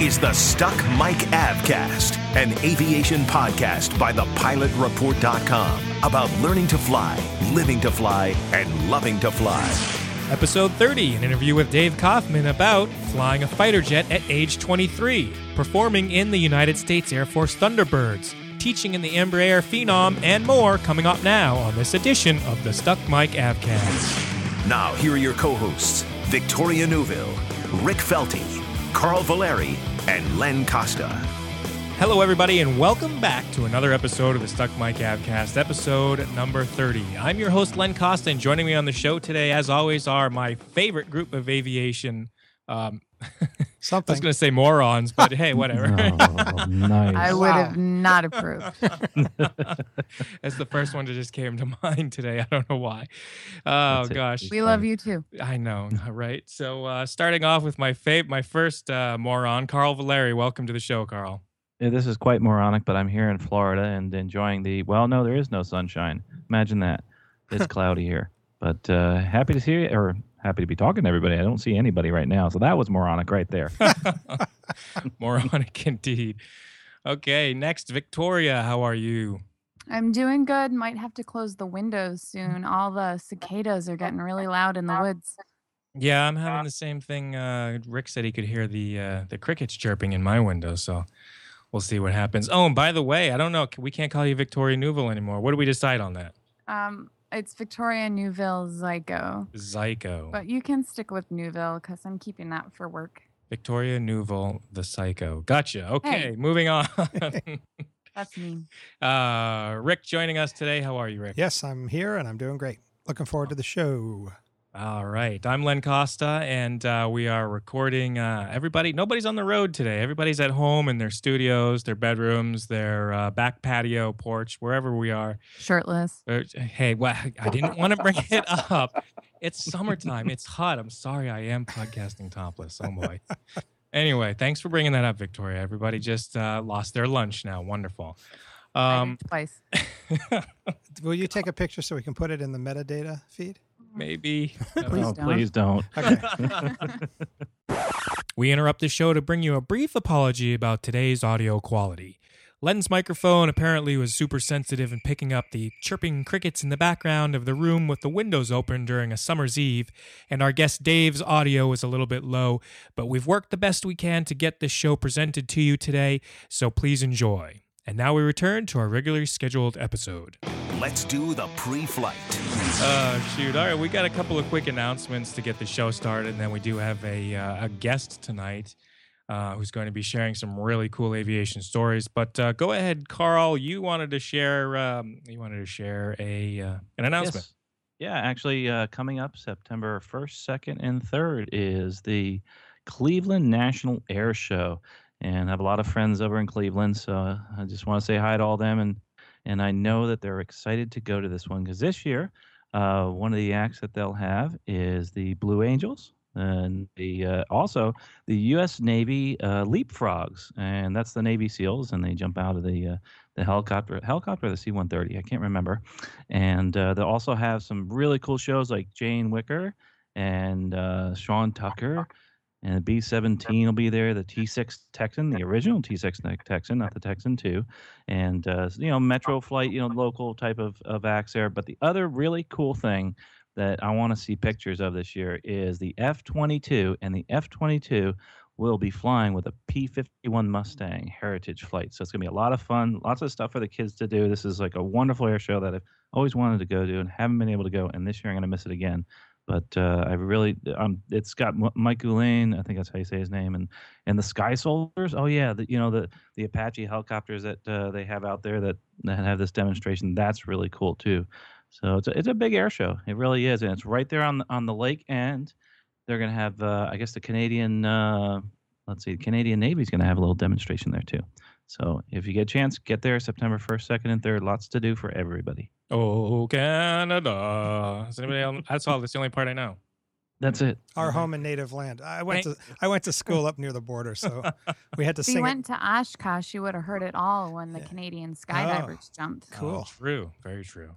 Is the Stuck Mic Avcast, an aviation podcast by thepilotreport.com about learning to fly, living to fly, and loving to fly. Episode 30, an interview with Dave Kaufman about flying a fighter jet at age 23, performing in the United States Air Force Thunderbirds, teaching in the Embraer Phenom, and more coming up now on this edition of the Stuck Mic Avcast. Now, here are your co hosts Victoria Neuville, Rick Felty, Carl Valeri, and Len Costa. Hello, everybody, and welcome back to another episode of the Stuck Mic Avcast, episode number 30. I'm your host, Len Costa, and joining me on the show today, as always, are my favorite group of aviation. Um, I Something. was going to say morons, but hey, whatever. Oh, nice. I would have not approved. That's the first one that just came to mind today. I don't know why. Oh That's it. gosh, We love you too. I know, right? So, uh, starting off with my fav- my first uh, moron, Carl Valeri. Welcome to the show, Carl. Yeah, this is quite moronic, but I'm here in Florida and enjoying the. Well, no, there is no sunshine. Imagine that. It's cloudy here, but uh, happy to see you, or happy to be talking to everybody. I don't see anybody right now, so that was moronic right there. Moronic indeed. Okay, next, Victoria. How are you? I'm doing good. Might have to close the windows soon. All the cicadas are getting really loud in the woods. Yeah, I'm having the same thing. Uh, Rick said he could hear the uh, the crickets chirping in my window, so we'll see what happens. Oh, and by the way, I don't know. We can't call you Victoria Neuville anymore. What do we decide on that? Um, it's Victoria Neuville Zyko, Zyko. but you can stick with Neuville because I'm keeping that for work. Victoria Neuville, the psycho. Gotcha. Okay, Hey. moving on. That's me. uh, Rick joining us today. How are you, Rick? Yes, I'm here and I'm doing great. Looking forward to the show. All right. I'm Len Costa, and uh, we are recording. Uh, everybody, nobody's on the road today. Everybody's at home in their studios, their bedrooms, their uh, back patio, porch, wherever we are. Shirtless. Uh, hey, well, I didn't want to bring it up. It's summertime. It's hot. I'm sorry. I am podcasting topless. Oh boy. Anyway, thanks for bringing that up, Victoria. Everybody just uh, lost their lunch now. Wonderful. Um, twice. Will you take a picture so we can put it in the metadata feed? Maybe. Please oh, don't. please don't. Okay. We interrupt the show to bring you a brief apology about today's audio quality. Len's microphone apparently was super sensitive in picking up the chirping crickets in the background of the room with the windows open during a summer's eve, and our guest Dave's audio was a little bit low, but we've worked the best we can to get this show presented to you today, so please enjoy. And now we return to our regularly scheduled episode. Let's do the pre flight. Uh, shoot. All right, we got a couple of quick announcements to get the show started, and then we do have a uh, a guest tonight uh, who's going to be sharing some really cool aviation stories. But uh, go ahead, Carl. You wanted to share um, you wanted to share a uh, an announcement. Yes. Yeah, actually, uh, coming up September 1st, 2nd, and 3rd is the Cleveland National Air Show. And have a lot of friends over in Cleveland, so I just want to say hi to all them. And, and I know that they're excited to go to this one because this year, uh, one of the acts that they'll have is the Blue Angels. And the uh, also the U.S. Navy uh, leapfrogs, and that's the Navy SEALs, and they jump out of the uh, the helicopter, helicopter, the C-130, I can't remember, and uh, they'll also have some really cool shows like Jane Wicker and uh, Sean Tucker, and the B-17 will be there. The T-6 Texan, the original T-6 Texan, not the Texan 2, and uh, you know Metro flight, you know local type of of acts there. But the other really cool thing that I want to see pictures of this year is the F-22, and the F-22 will be flying with a P-51 Mustang Heritage flight. So it's gonna be a lot of fun, lots of stuff for the kids to do. This is like a wonderful air show that I've always wanted to go to and haven't been able to go. And this year I'm gonna miss it again. But uh, I really, um, it's got Mike Goulian, I think that's how you say his name, and and the Sky Soldiers. Oh yeah, the, you know the the Apache helicopters that uh, they have out there that, that have this demonstration. That's really cool too. So it's a, it's a big air show. It really is, and it's right there on the, on the lake. And they're to have, uh, I guess, the Canadian, uh, let's see, the Canadian Navy's to have a little demonstration there too. So if you get a chance, get there September 1st, 2nd, and 3rd. Lots to do for everybody. Oh, Canada. Is anybody else? That's all. That's the only part I know. That's it. Our mm-hmm. home and native land. I went to I went to school up near the border, so we had to If you sing. it. went to Oshkosh, you would have heard it all when the Yeah. Canadian oh, skydivers jumped. Oh, Cool. true. Very true.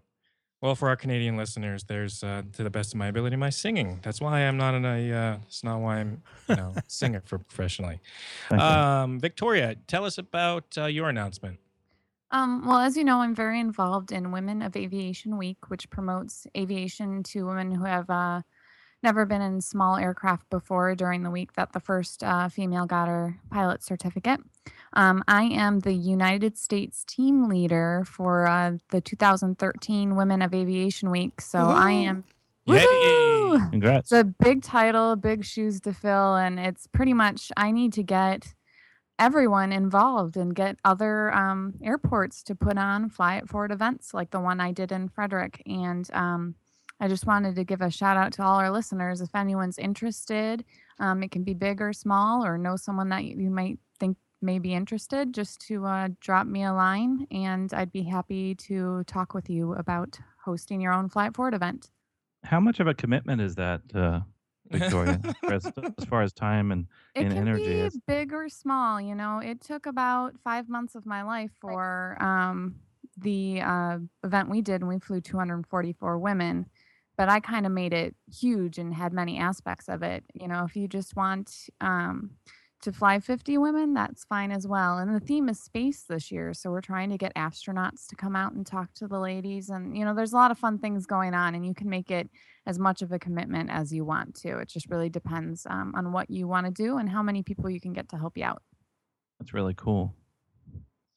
Well, for our Canadian listeners, there's uh, to the best of my ability my singing. That's why I'm not in a. Uh, it's not why I'm, you know, singer for professionally. Um, Victoria, tell us about uh, your announcement. Um, well, as you know, I'm very involved in Women of Aviation Week, which promotes aviation to women who have uh, never been in small aircraft before during the week that the first uh, female got her pilot certificate. Um, I am the United States team leader for uh, the 2013 Women of Aviation Week. So I am. Yay! Woohoo! Congrats. It's a big title, big shoes to fill, and it's pretty much I need to get everyone involved and get other um, airports to put on fly it forward events like the one I did in Frederick. And um, I just wanted to give a shout out to all our listeners. If anyone's interested, um, it can be big or small, or know someone that you, you might think may be interested, just to uh, drop me a line, and I'd be happy to talk with you about hosting your own Fly It Forward event. How much of a commitment is that, uh, Victoria, as, as far as time and It and can energy be is- big or small. You know, it took about five months of my life for um, the uh, event we did, and we flew 244 women. But I kind of made it huge and had many aspects of it. You know, if you just want um, to fly 50 women, that's fine as well. And the theme is space this year, so we're trying to get astronauts to come out and talk to the ladies. And you know, there's a lot of fun things going on, and you can make it as much of a commitment as you want to. It just really depends um, on what you want to do and how many people you can get to help you out. that's really cool.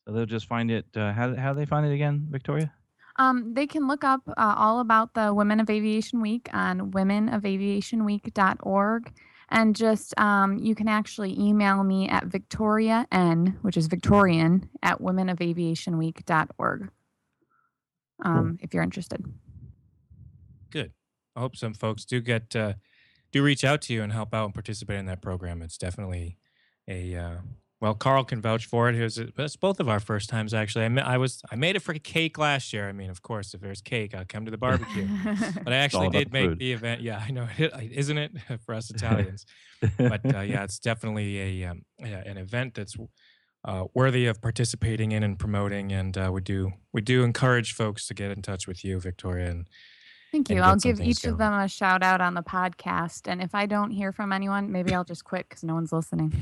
So they'll just find it. Uh, how how do they find it again, Victoria? Um, they can look up uh, all about the Women of Aviation Week on womenofaviationweek.org. And just um, you can actually email me at Victoria N, which is Victorian, at womenofaviationweek.org um, if you're interested. Good. I hope some folks do get uh, do reach out to you and help out and participate in that program. It's definitely a uh, well. Carl can vouch for it. It was it's both of our first times actually. I, I was I made it for cake last year. I mean, of course, if there's cake, I'll come to the barbecue. But I actually did the make food. the event. Yeah, I know, isn't it for us Italians? but uh, yeah, it's definitely a um, yeah, an event that's uh, worthy of participating in and promoting. And uh, we do we do encourage folks to get in touch with you, Victoria, and Thank you. I'll give each of them a shout out on the podcast. And if I don't hear from anyone, maybe I'll just quit because no one's listening.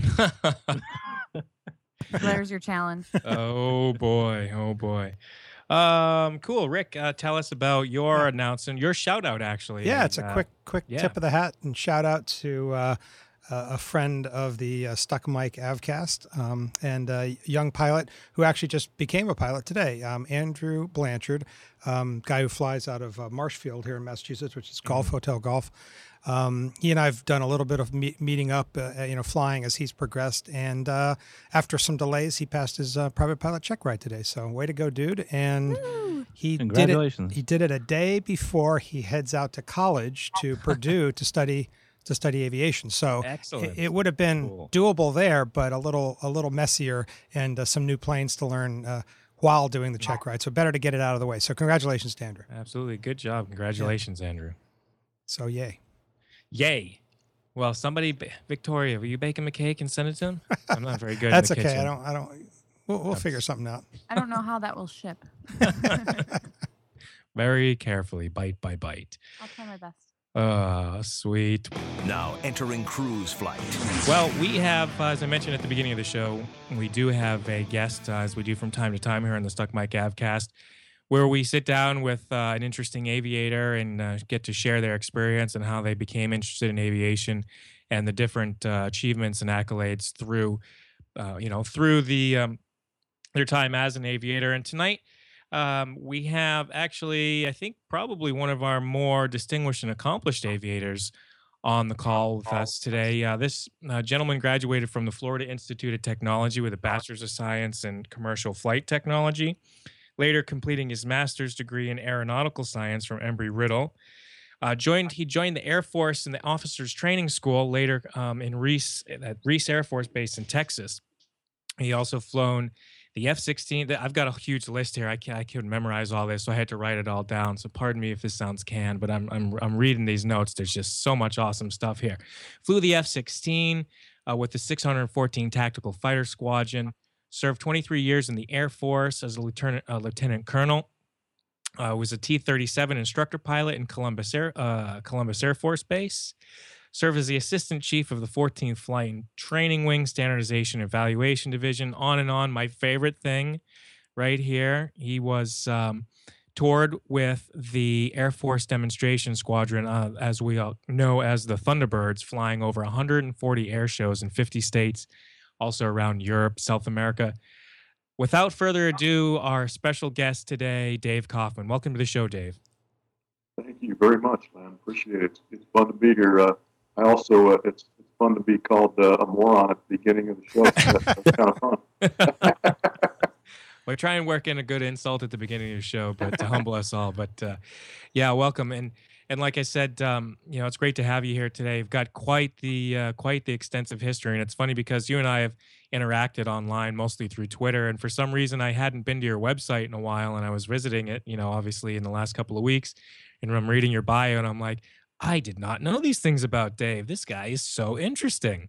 There's your challenge. oh boy, oh boy. Um, cool. Rick, uh, tell us about your Yeah. announcement, your shout out actually. Yeah, it's a uh, quick quick yeah. tip of the hat and shout out to uh, uh, a friend of the uh, Stuck Mic Avcast um, and a young pilot who actually just became a pilot today, um, Andrew Blanchard, um, guy who flies out of uh, Marshfield here in Massachusetts, which is Golf Hotel Golf. Um, he and I've done a little bit of me- meeting up, uh, you know, flying as he's progressed. And uh, after some delays, he passed his uh, private pilot check ride today. So way to go, dude! And he did it. He did it a day before he heads out to college to Purdue to study to study aviation. So it, Excellent. it would have been Cool. doable there, but a little a little messier and uh, some new planes to learn uh, while doing the check ride. So better to get it out of the way. So congratulations, to Andrew. Absolutely. Good job. Congratulations, Andrew. So yay. Yay. Well, somebody, Victoria, will you bake him a cake and send it to him? I'm not very good. That's in the okay. kitchen. I don't I don't. We'll, we'll figure something out. I don't know how that will ship. Very carefully, bite by bite. I'll try my best. Oh, sweet. Now entering cruise flight. Well, we have, uh, as I mentioned at the beginning of the show, we do have a guest, uh, as we do from time to time here on the Stuck Mic Avcast, where we sit down with uh, an interesting aviator and uh, get to share their experience and how they became interested in aviation and the different uh, achievements and accolades through, uh, you know, through the um, their time as an aviator. And tonight, um, we have actually, I think, probably one of our more distinguished and accomplished aviators on the call with us today. Uh, this uh, gentleman graduated from the Florida Institute of Technology with a Bachelor's of Science in Commercial Flight Technology, later completing his master's degree in Aeronautical Science from Embry Riddle. Uh, joined he joined the Air Force in the Officers Training School later um, in Reese at Reese Air Force Base in Texas. He also flown the F-16. I've got a huge list here. I can't I couldn't memorize all this, so I had to write it all down. So pardon me if this sounds canned, but I'm I'm I'm reading these notes. There's just so much awesome stuff here. Flew the F-16 uh, with the 614 Tactical Fighter Squadron. Served 23 years in the Air Force as a lieutenant uh, lieutenant colonel. Uh, was a T-37 instructor pilot in Columbus Air uh, Columbus Air Force Base served as the assistant chief of the 14th Flight and Training Wing Standardization Evaluation Division. On and on. My favorite thing right here, he was um, toured with the Air Force Demonstration Squadron, uh, as we all know as the Thunderbirds, flying over 140 air shows in 50 states, also around Europe, South America. Without further ado, our special guest today, Dave Kaufman. Welcome to the show, Dave. Thank you very much, man. Appreciate it. It's fun to be here. Uh, I also uh, it's it's fun to be called uh, a moron at the beginning of the show. So that's, kind of fun. we try and work in a good insult at the beginning of the show, but to humble us all. But uh, yeah, welcome and and like I said, um, you know, it's great to have you here today. You've got quite the uh, quite the extensive history, and it's funny because you and I have interacted online mostly through Twitter, and for some reason I hadn't been to your website in a while, and I was visiting it, you know, obviously in the last couple of weeks, and I'm reading your bio, and I'm like, I did not know these things about Dave. This guy is so interesting.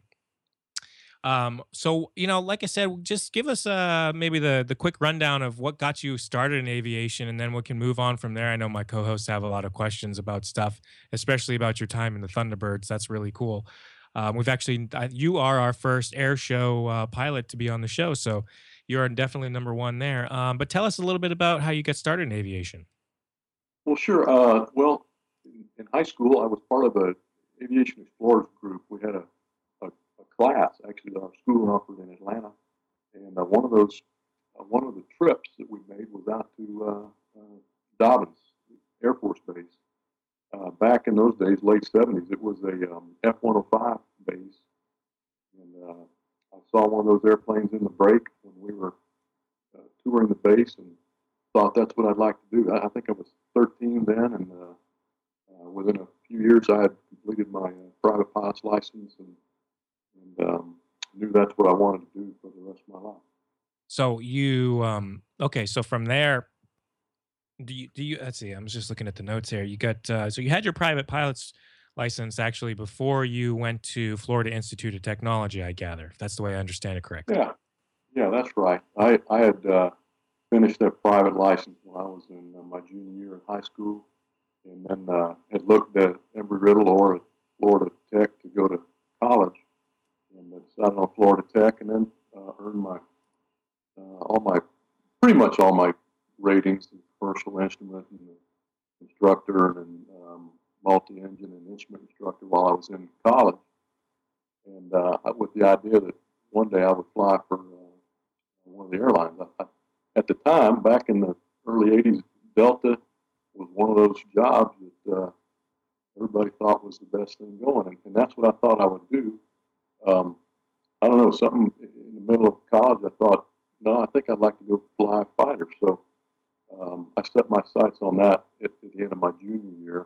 Um, so you know, like I said, just give us uh maybe the the quick rundown of what got you started in aviation, and then we can move on from there. I know my co-hosts have a lot of questions about stuff, especially about your time in the Thunderbirds. That's really cool. Um, we've actually, you are our first air show uh, pilot to be on the show, so you're definitely number one there. Um, but tell us a little bit about how you got started in aviation. Well, sure. Uh, well, in high school, I was part of a aviation explorers group. We had a class actually that our school offered in Atlanta, and uh, one of those uh, one of the trips that we made was out to uh, uh Dobbins Air Force Base. Uh, back in those days, late '70s, it was a um, F-105 base, and I saw one of those airplanes in the break when we were touring the base, and thought that's what I'd like to do. I, I think I was 13 then, and within a few years, I had completed my private pilot's license and, and um, knew that's what I wanted to do for the rest of my life. So you, um, okay, so from there, do you, do you, let's see, I'm just looking at the notes here. You got, uh, so you had your private pilot's license actually before you went to Florida Institute of Technology, I gather. If that's the way I understand it correctly. Yeah. Yeah, that's right. I, I had uh, finished that private license when I was in uh, my junior year in high school and then uh, had looked at Embry-Riddle or Florida Tech to go to college, decided on Florida Tech, and then uh, earned my uh, all my pretty much all my ratings in commercial instrument and instructor and um, multi-engine and instrument instructor while I was in college, and uh, with the idea that one day I would fly for uh, one of the airlines. I, I, at the time, back in the early '80s, Delta was one of those jobs that uh, everybody thought was the best thing going, and, and that's what I thought I would do. Um, I don't know, something in the middle of college, I thought, no, I think I'd like to go fly a fighter. So um, I set my sights on that at, at the end of my junior year,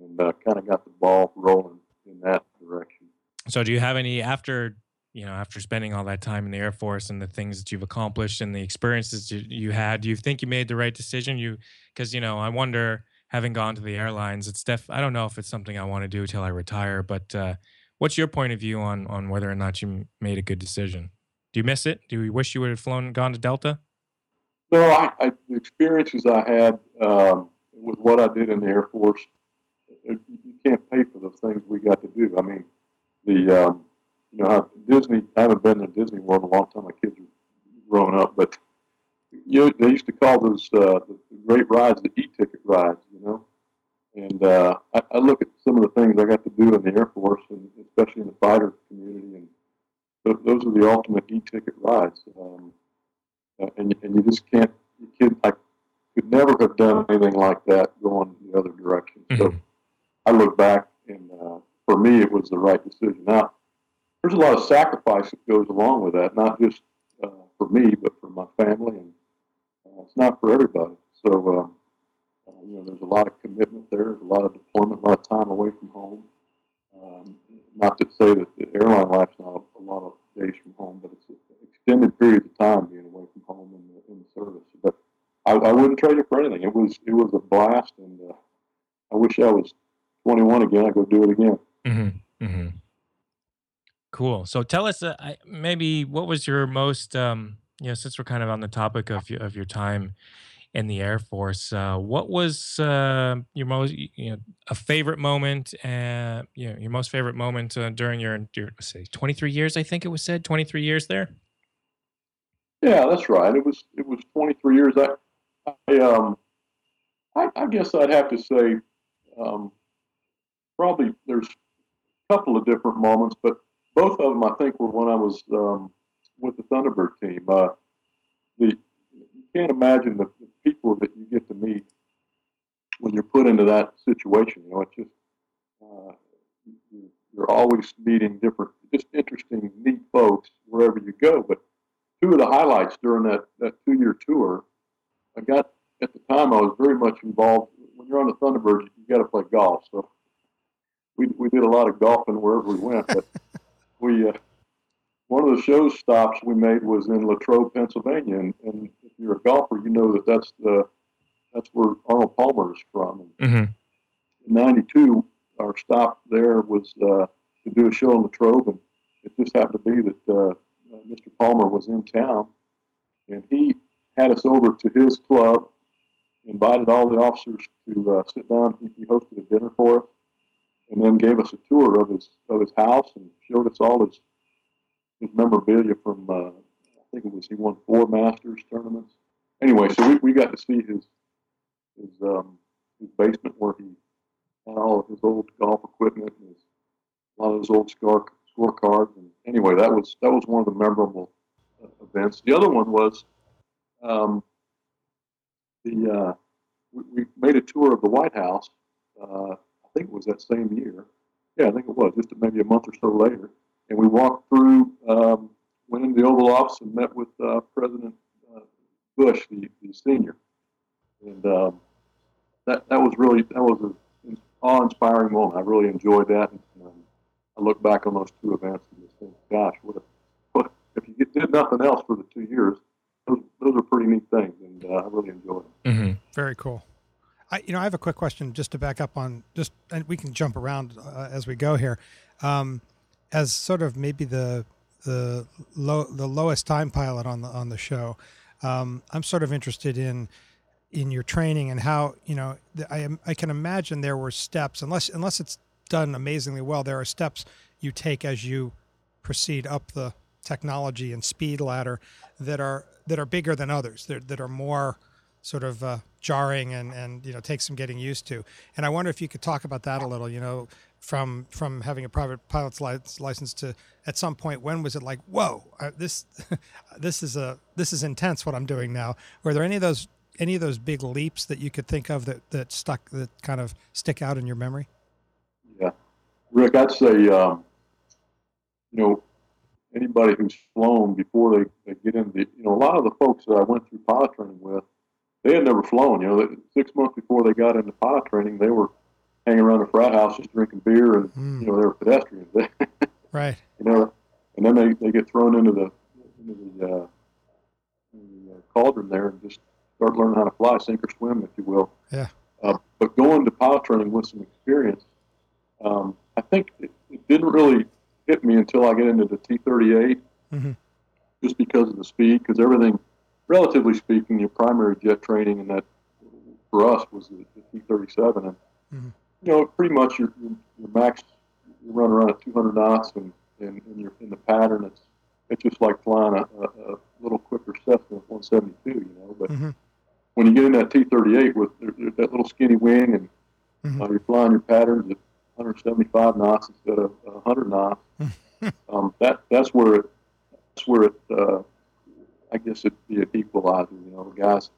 and uh, kind of got the ball rolling in that direction. So, do you have any after you know, after spending all that time in the Air Force and the things that you've accomplished and the experiences you, you had, do you think you made the right decision? You, because you know, I wonder, having gone to the airlines, it's def. I don't know if it's something I want to do till I retire, but uh, what's your point of view on on whether or not you made a good decision? Do you miss it? Do you wish you would have flown, gone to Delta? No, I, I the experiences I had um, with what I did in the Air Force, it, you can't pay for those things we got to do. I mean, the um, you know, Disney. I haven't been to Disney World in a long time. My kids are growing up, but you know, they used to call those uh, the great rides the e-ticket rides. You know, and uh, I, I look at some of the things I got to do in the Air Force, and especially in the fighter community, and th- those are the ultimate e-ticket rides. Um, uh, and and you just can't. You can I could never have done anything like that going the other direction. Mm-hmm. So I look back, and uh, for me, it was the right decision. Now there's a lot of sacrifice that goes along with that, not just uh, for me, but for my family, and uh, it's not for everybody. So, Uh, you know, there's a lot of commitment there. There's a lot of deployment, a lot of time away from home. Um, not to say that the airline life's not a, a lot of days from home, but it's an extended period of time being away from home in the, in the service. But I, I wouldn't it for anything. It was it was a blast, and uh, I wish I was 21 again. I'd go do it again. Mm-hmm. Mm-hmm. Cool. So tell us, uh, maybe what was your most, um, you know, since we're kind of on the topic of your, of your time in the Air Force, uh, what was uh, your most, you know, a favorite moment, uh, you know, your most favorite moment uh, during your, your, say, 23 years, I think it was said, 23 years there? Yeah, that's right. It was, it was 23 years. I, I, um, I, I guess I'd have to say, um, probably there's a couple of different moments, but both of them I think were when I was um, with the Thunderbird team. Uh, the you can't imagine the, the, people that you get to meet when you're put into that situation. You know, it's just uh, you, you're always meeting different, just interesting, neat folks wherever you go. But two of the highlights during that that two year tour, I got at the time I was very much involved. When you're on the Thunderbird, you got to play golf. So we we did a lot of golfing wherever we went. But we uh, one of the show stops we made was in Latrobe, Pennsylvania, and, and if you're a golfer, you know that that's the that's where Arnold Palmer is from. Mm-hmm. In '92, our stop there was uh, to do a show in Latrobe, and it just happened to be that uh, Mr. Palmer was in town, and he had us over to his club, invited all the officers to uh, sit down. He, hosted a dinner for us, and then gave us a tour of his of his house and showed us all his his memorabilia from uh, I think it was he won four Masters tournaments. Anyway, so we, we got to see his his um, his basement where he had all of his old golf equipment and his, a lot of his old score scorecards. And anyway, that was that was one of the memorable uh, events. The other one was um, the uh, we, we, made a tour of the White House. Uh, I think it was that same year. Yeah, I think it was, just maybe a month or so later. And we walked through, um, went into the Oval Office and met with uh, President uh, Bush, the, the senior. And um, that, that was really, that was an awe-inspiring moment. I really enjoyed that. And, um, I look back on those two events and just think, gosh, what, a, what if you did nothing else for the two years, those, those are pretty neat things, and uh, I really enjoy them. Mm-hmm. Very cool. I, you know, I have a quick question just to back up on just, and we can jump around uh, as we go here. Um, as sort of maybe the the low the lowest time pilot on the on the show, um, I'm sort of interested in in your training and how you know I I can imagine there were steps unless unless it's done amazingly well. There are steps you take as you proceed up the technology and speed ladder that are that are bigger than others. That that are more sort of uh, jarring and and you know takes some getting used to. And I wonder if you could talk about that a little. You know, from from having a private pilot's license to at some point when was it like whoa this this is a this is intense what I'm doing now. Were there any of those any of those big leaps that you could think of that that stuck that kind of stick out in your memory? Yeah, Rick, I'd say um, you know anybody who's flown before they, they get into you know a lot of the folks that I went through pilot training with they had never flown. You know, six months before they got into pilot training, they were hanging around the frat house just drinking beer, and mm. you know they were pedestrians. right. You know, and then they, they get thrown into the into the, uh, the uh, cauldron there and just start learning how to fly, sink or swim, if you will. Yeah. Uh, but going to pilot training with some experience, um, I think it, it, didn't really hit me until I get into the T38, mm-hmm. just because of the speed, because everything relatively speaking, your primary jet training, and that for us was the, the T-37, and mm-hmm. you know, pretty much your, your, your max, you run around at 200 knots, and, and, and you're in the pattern. It's it's just like flying a, a, a little quicker Cessna 172, you know. But mm-hmm. when you get in that T-38 with that little skinny wing, and mm-hmm. uh, you're flying your patterns at 175 knots instead of 100 knots, um, that that's where it that's where it uh, I guess it'd be an equalizer. You know, the guys,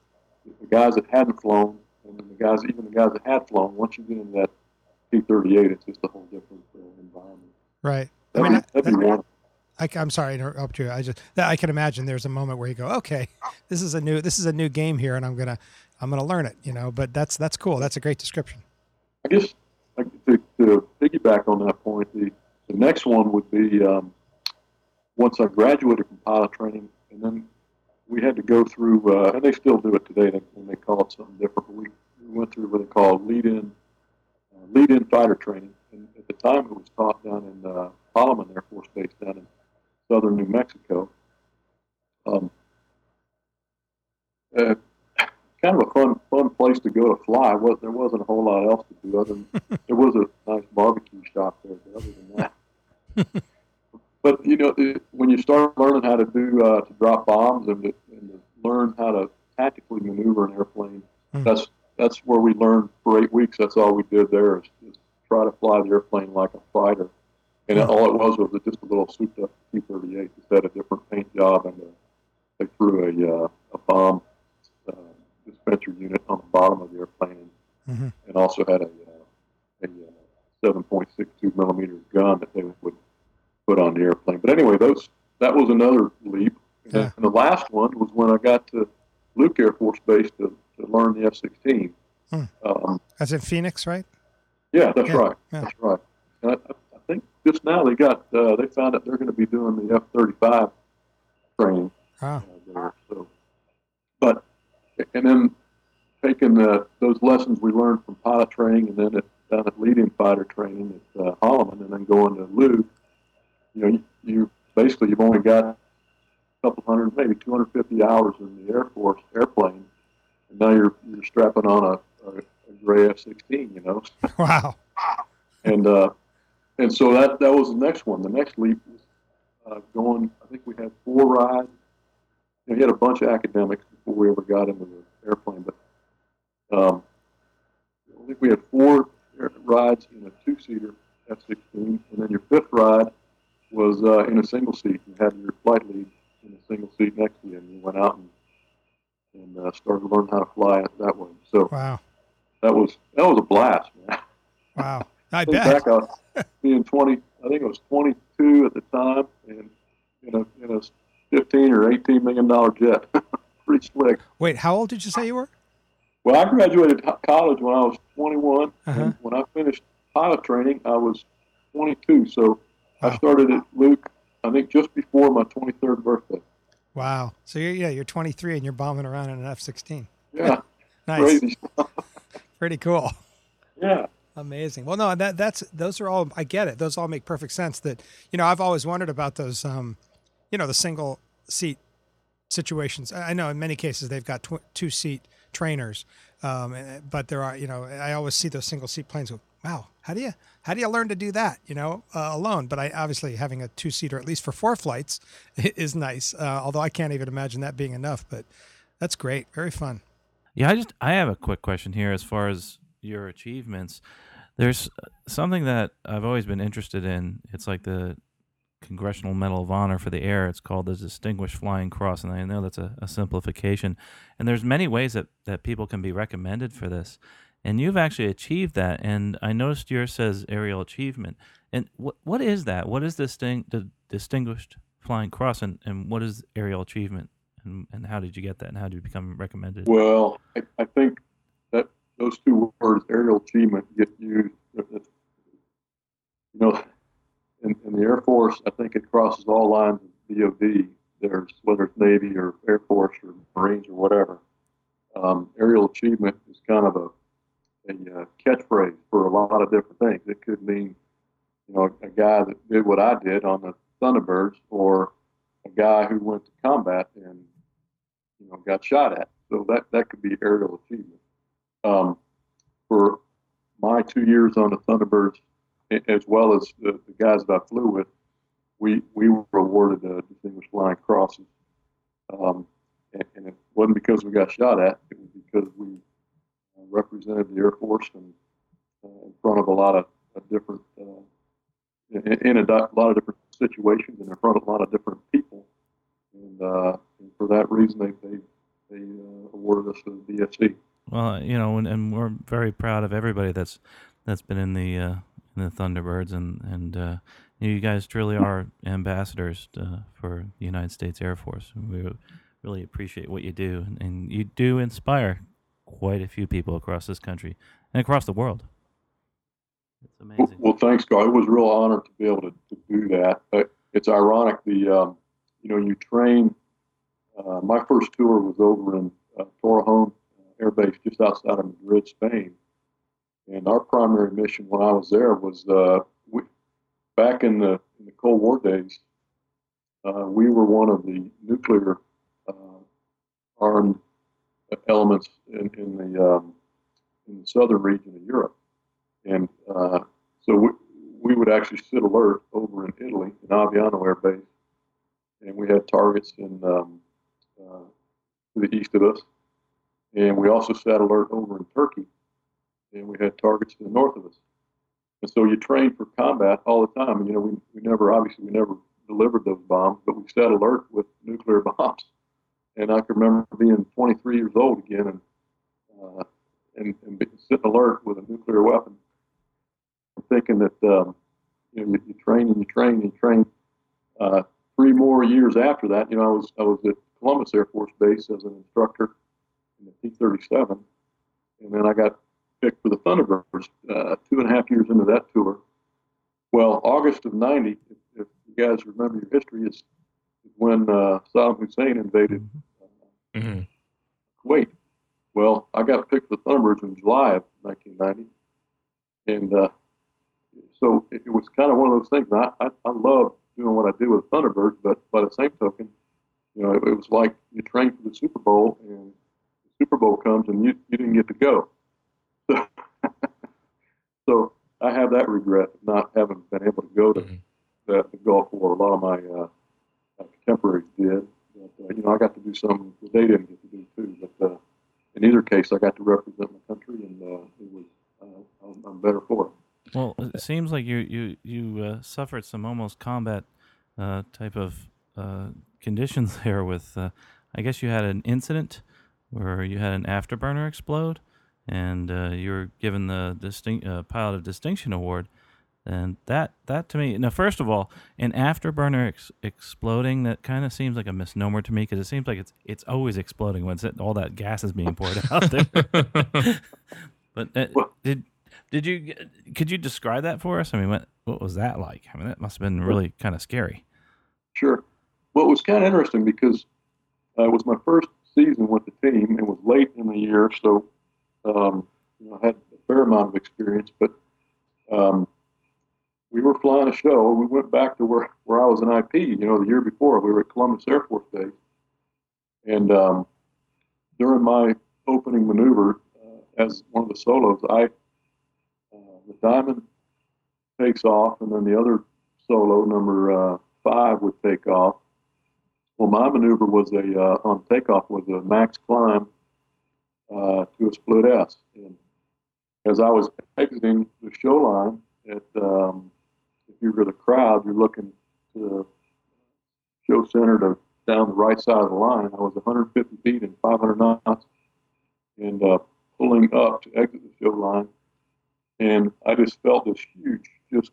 the guys that hadn't flown, and then the guys, even the guys that had flown. Once you get into that T-38, it's just a whole different uh, environment. Right. That'd, I mean, be, that'd be one. I, am sorry to interrupt you. I just I can imagine there's a moment where you go, okay, this is a new this is a new game here, and I'm gonna I'm going to learn it. You know, but that's that's cool. That's a great description. I guess like, to, to piggyback on that point, the, the next one would be um, once I graduated from pilot training, and then we had to go through, uh, and they still do it today, they, they call it something different. We, we went through what they call lead-in uh, lead-in fighter training, and at the time it was taught down in uh, Holloman Air Force Base down in southern New Mexico. Um, uh, kind of a fun fun place to go to fly. Was there wasn't a whole lot else to do other than there was a nice barbecue shop there, but other than that. but you know, it, when you start learning how to do uh, to drop bombs and to, and to learn how to tactically maneuver an airplane, Mhm. that's that's where we learned for eight weeks. That's all we did there is, is try to fly the airplane like a fighter. And all it was was just a little souped up T-38. Just had a different paint job, and uh, they threw a uh, a bomb dispenser unit on the bottom of the airplane, Mhm. and also had a uh, a uh, 7.62 millimeter gun that they would put on the airplane. But anyway, those that was another leap. And, Yeah. and the last one was when I got to Luke Air Force Base to, to learn the F-16. Hmm. Um, That's in Phoenix, right? yeah, that's Yeah, right. yeah. That's right. And I, I think just now they got uh, they found out they're going to be doing the F-35 training Wow. uh, there. So, but and then taking the, those lessons we learned from pilot training, and then at, down at lead-in fighter training at uh, Holloman, and then going to Luke. You know, you, you basically you've only got a couple hundred, maybe 250 hours in the Air Force airplane, and now you're you're strapping on a, a, a gray F-16. You know, Wow. and uh, and so that that was the next one. The next leap was uh, going. I think we had four rides. You know, we had a bunch of academics before we ever got into the airplane, but um, I think we had four rides in a two-seater F-16, and then your fifth ride was uh, in a single seat. You had your flight lead in a single seat next to you, and you went out and and uh, started learning how to fly it that way. So Wow. that was that was a blast, man. Wow. I think bet. back, I was being 20, I think it was 22 at the time, and in a, in a 15 or 18 million dollar jet. Pretty slick. Wait, how old did you say you were? Well, I graduated college when I was 21, Uh-huh. and when I finished pilot training, I was 22. So Wow. I started at Luke, I think, just before my 23rd birthday. Wow. So you're yeah, you're 23 and you're bombing around in an F-16. Yeah, Nice. Pretty cool. Yeah, Amazing. Well, no, that that's those are all. I get it. Those all make perfect sense. That you know, I've always wondered about those. Um, you know, the single seat situations. I know in many cases they've got tw- two seat trainers, um, eh, but there are. You know, I always see those single seat planes. Go, wow, how do you how do you learn to do that? You know, uh, alone. But I obviously having a two seater at least for four flights is nice. Uh, although I can't even imagine that being enough. But that's great. Very fun. Yeah, I just I have a quick question here as far as your achievements. There's something that I've always been interested in. It's like the Congressional Medal of Honor for the Air. It's called the Distinguished Flying Cross, and I know that's a, a simplification. And there's many ways that, that people can be recommended for this. And you've actually achieved that. And I noticed yours says aerial achievement. And what what is that? What is this thing, the Distinguished Flying Cross, and, and what is aerial achievement? And, and how did you get that? And how did you become recommended? Well, I, I think that those two words, aerial achievement, get used. You know, in, in the Air Force, I think it crosses all lines of DoD. There's whether it's Navy or Air Force or Marines or whatever. Um, aerial achievement is kind of a a uh, catchphrase for a lot of different things. It could mean, you know, a guy that did what I did on the Thunderbirds, or a guy who went to combat and you know got shot at. So that that could be aerial achievement. Um, for my two years on the Thunderbirds, as well as the, the guys that I flew with, we we were awarded uh, distinguished flying crosses. Um, and, and it wasn't because we got shot at; it was because we represented the Air Force and uh, in front of a lot of, different uh, in, in a lot of different situations and in front of a lot of different people. And, uh, and for that reason, they they, they uh, awarded us the DFC. Well, you know, and, and we're very proud of everybody that's that's been in the uh, the Thunderbirds, and and uh, you guys truly are ambassadors uh, for the United States Air Force. We really appreciate what you do, and, and you do inspire quite a few people across this country and across the world. It's amazing. Well, thanks, Carl. It was a real honor to be able to, to do that. But it's ironic. The um, you know you train. Uh, my first tour was over in uh, Torrejon uh, Air Base, just outside of Madrid, Spain. And our primary mission when I was there was uh, we, back in the, in the Cold War days. Uh, we were one of the nuclear uh, armed elements in, in the um, in the southern region of Europe, and uh, so we, we would actually sit alert over in Italy in Aviano Air Base, and we had targets in um, uh, to the east of us, and we also sat alert over in Turkey, and we had targets to the north of us. And so you train for combat all the time. And, you know, we, we never, obviously, we never delivered those bombs, but we sat alert with nuclear bombs. And I can remember being 23 years old again and, uh, and, and sitting alert with a nuclear weapon. Thinking that, um, you know, you, you, train and you train and you train. Uh, three more years after that, you know, I was, I was at Columbus Air Force Base as an instructor in the T-37. And then I got picked for the Thunderbirds uh, two and a half years into that tour. Well, August of 90, if, if you guys remember your history, is, when uh, Saddam Hussein invaded uh, mm-hmm. Kuwait. Well, I got picked for the Thunderbirds in July of 1990. And uh, so it, it, was kind of one of those things. I, I, I love doing what I do with Thunderbirds, but by the same token, you know, it, it was like you train for the Super Bowl and the Super Bowl comes and you, you didn't get to go. so I have that regret of not having been able to go to mm-hmm. the, the Gulf War. A lot of my uh, contemporaries did. But, uh, you know, I got to do some that they didn't get to do too. But uh, in either case, I got to represent my country, and uh, it was uh, I'm, I'm, better for it. Well, it seems like you you you uh, suffered some almost combat uh, type of conditions there. With I guess you had an incident where you had an afterburner explode and uh, you were given the distinct uh, pilot of distinction award and that that to me now first of all an afterburner ex- exploding that kind of seems like a misnomer to me because it seems like it's it's always exploding when all that gas is being poured out there. But uh, did did you could you describe that for us? I mean what what was that like? I mean that must have been really kind of scary. Sure. Well it was kind of interesting because uh, it was my first season with the team. It was late in the year so um, I had a fair amount of experience, but um, we were flying a show. We went back to where, where I was an IP, you know, the year before. We were at Columbus Air Force Base. And um, during my opening maneuver uh, as one of the solos, I uh, the diamond takes off, and then the other solo, number uh, five, would take off. Well, my maneuver was a uh, on takeoff was a max climb uh, to a split S. And as I was exiting the show line, at, um, if you were the crowd, you're looking to show center to down the right side of the line. I was 150 feet and 500 knots, and uh, pulling up to exit the show line, and I just felt this huge, just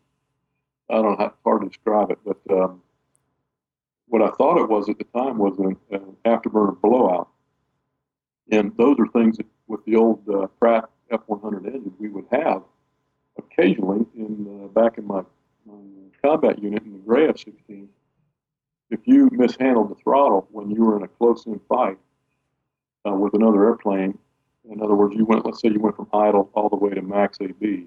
I don't know how hard to describe it, but um, what I thought it was at the time was an, an afterburner blowout. And those are things that with the old uh, Pratt F100 engine we would have occasionally in uh, back in my, my combat unit in the Gray F-16. If you mishandled the throttle when you were in a close-in fight uh, with another airplane, in other words, you went, let's say you went from idle all the way to max AB.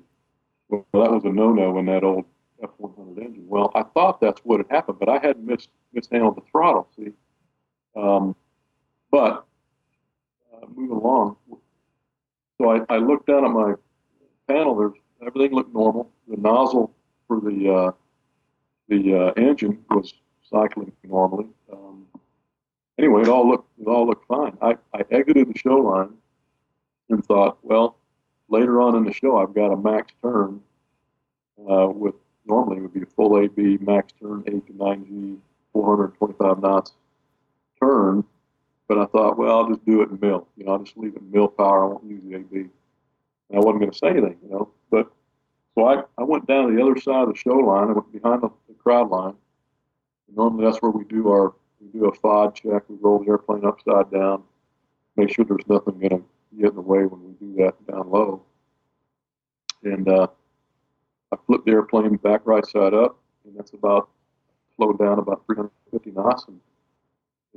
Well, that was a no-no in that old F100 engine. Well, I thought that's what had happened, but I hadn't mis- mishandled the throttle, see. Um, but uh, moving along. So I, I looked down at my panel. There's everything looked normal. The nozzle for the uh, the uh, engine was cycling normally. Um, anyway, it all looked it all looked fine. I, I exited the show line and thought, well, later on in the show, I've got a max turn uh, with normally it would be a full AB max turn, 8 to 9G, 425 knots turn but I thought, well, I'll just do it in mil. You know, I'll just leave it in mil power. I won't use the AB. And I wasn't going to say anything, you know. But so I, I went down to the other side of the show line. I went behind the, the crowd line. Normally that's where we do our we do a FOD check. We roll the airplane upside down, make sure there's nothing going to get in the way when we do that down low. And uh, I flipped the airplane back right side up, and that's about slowed down about 350 knots. And,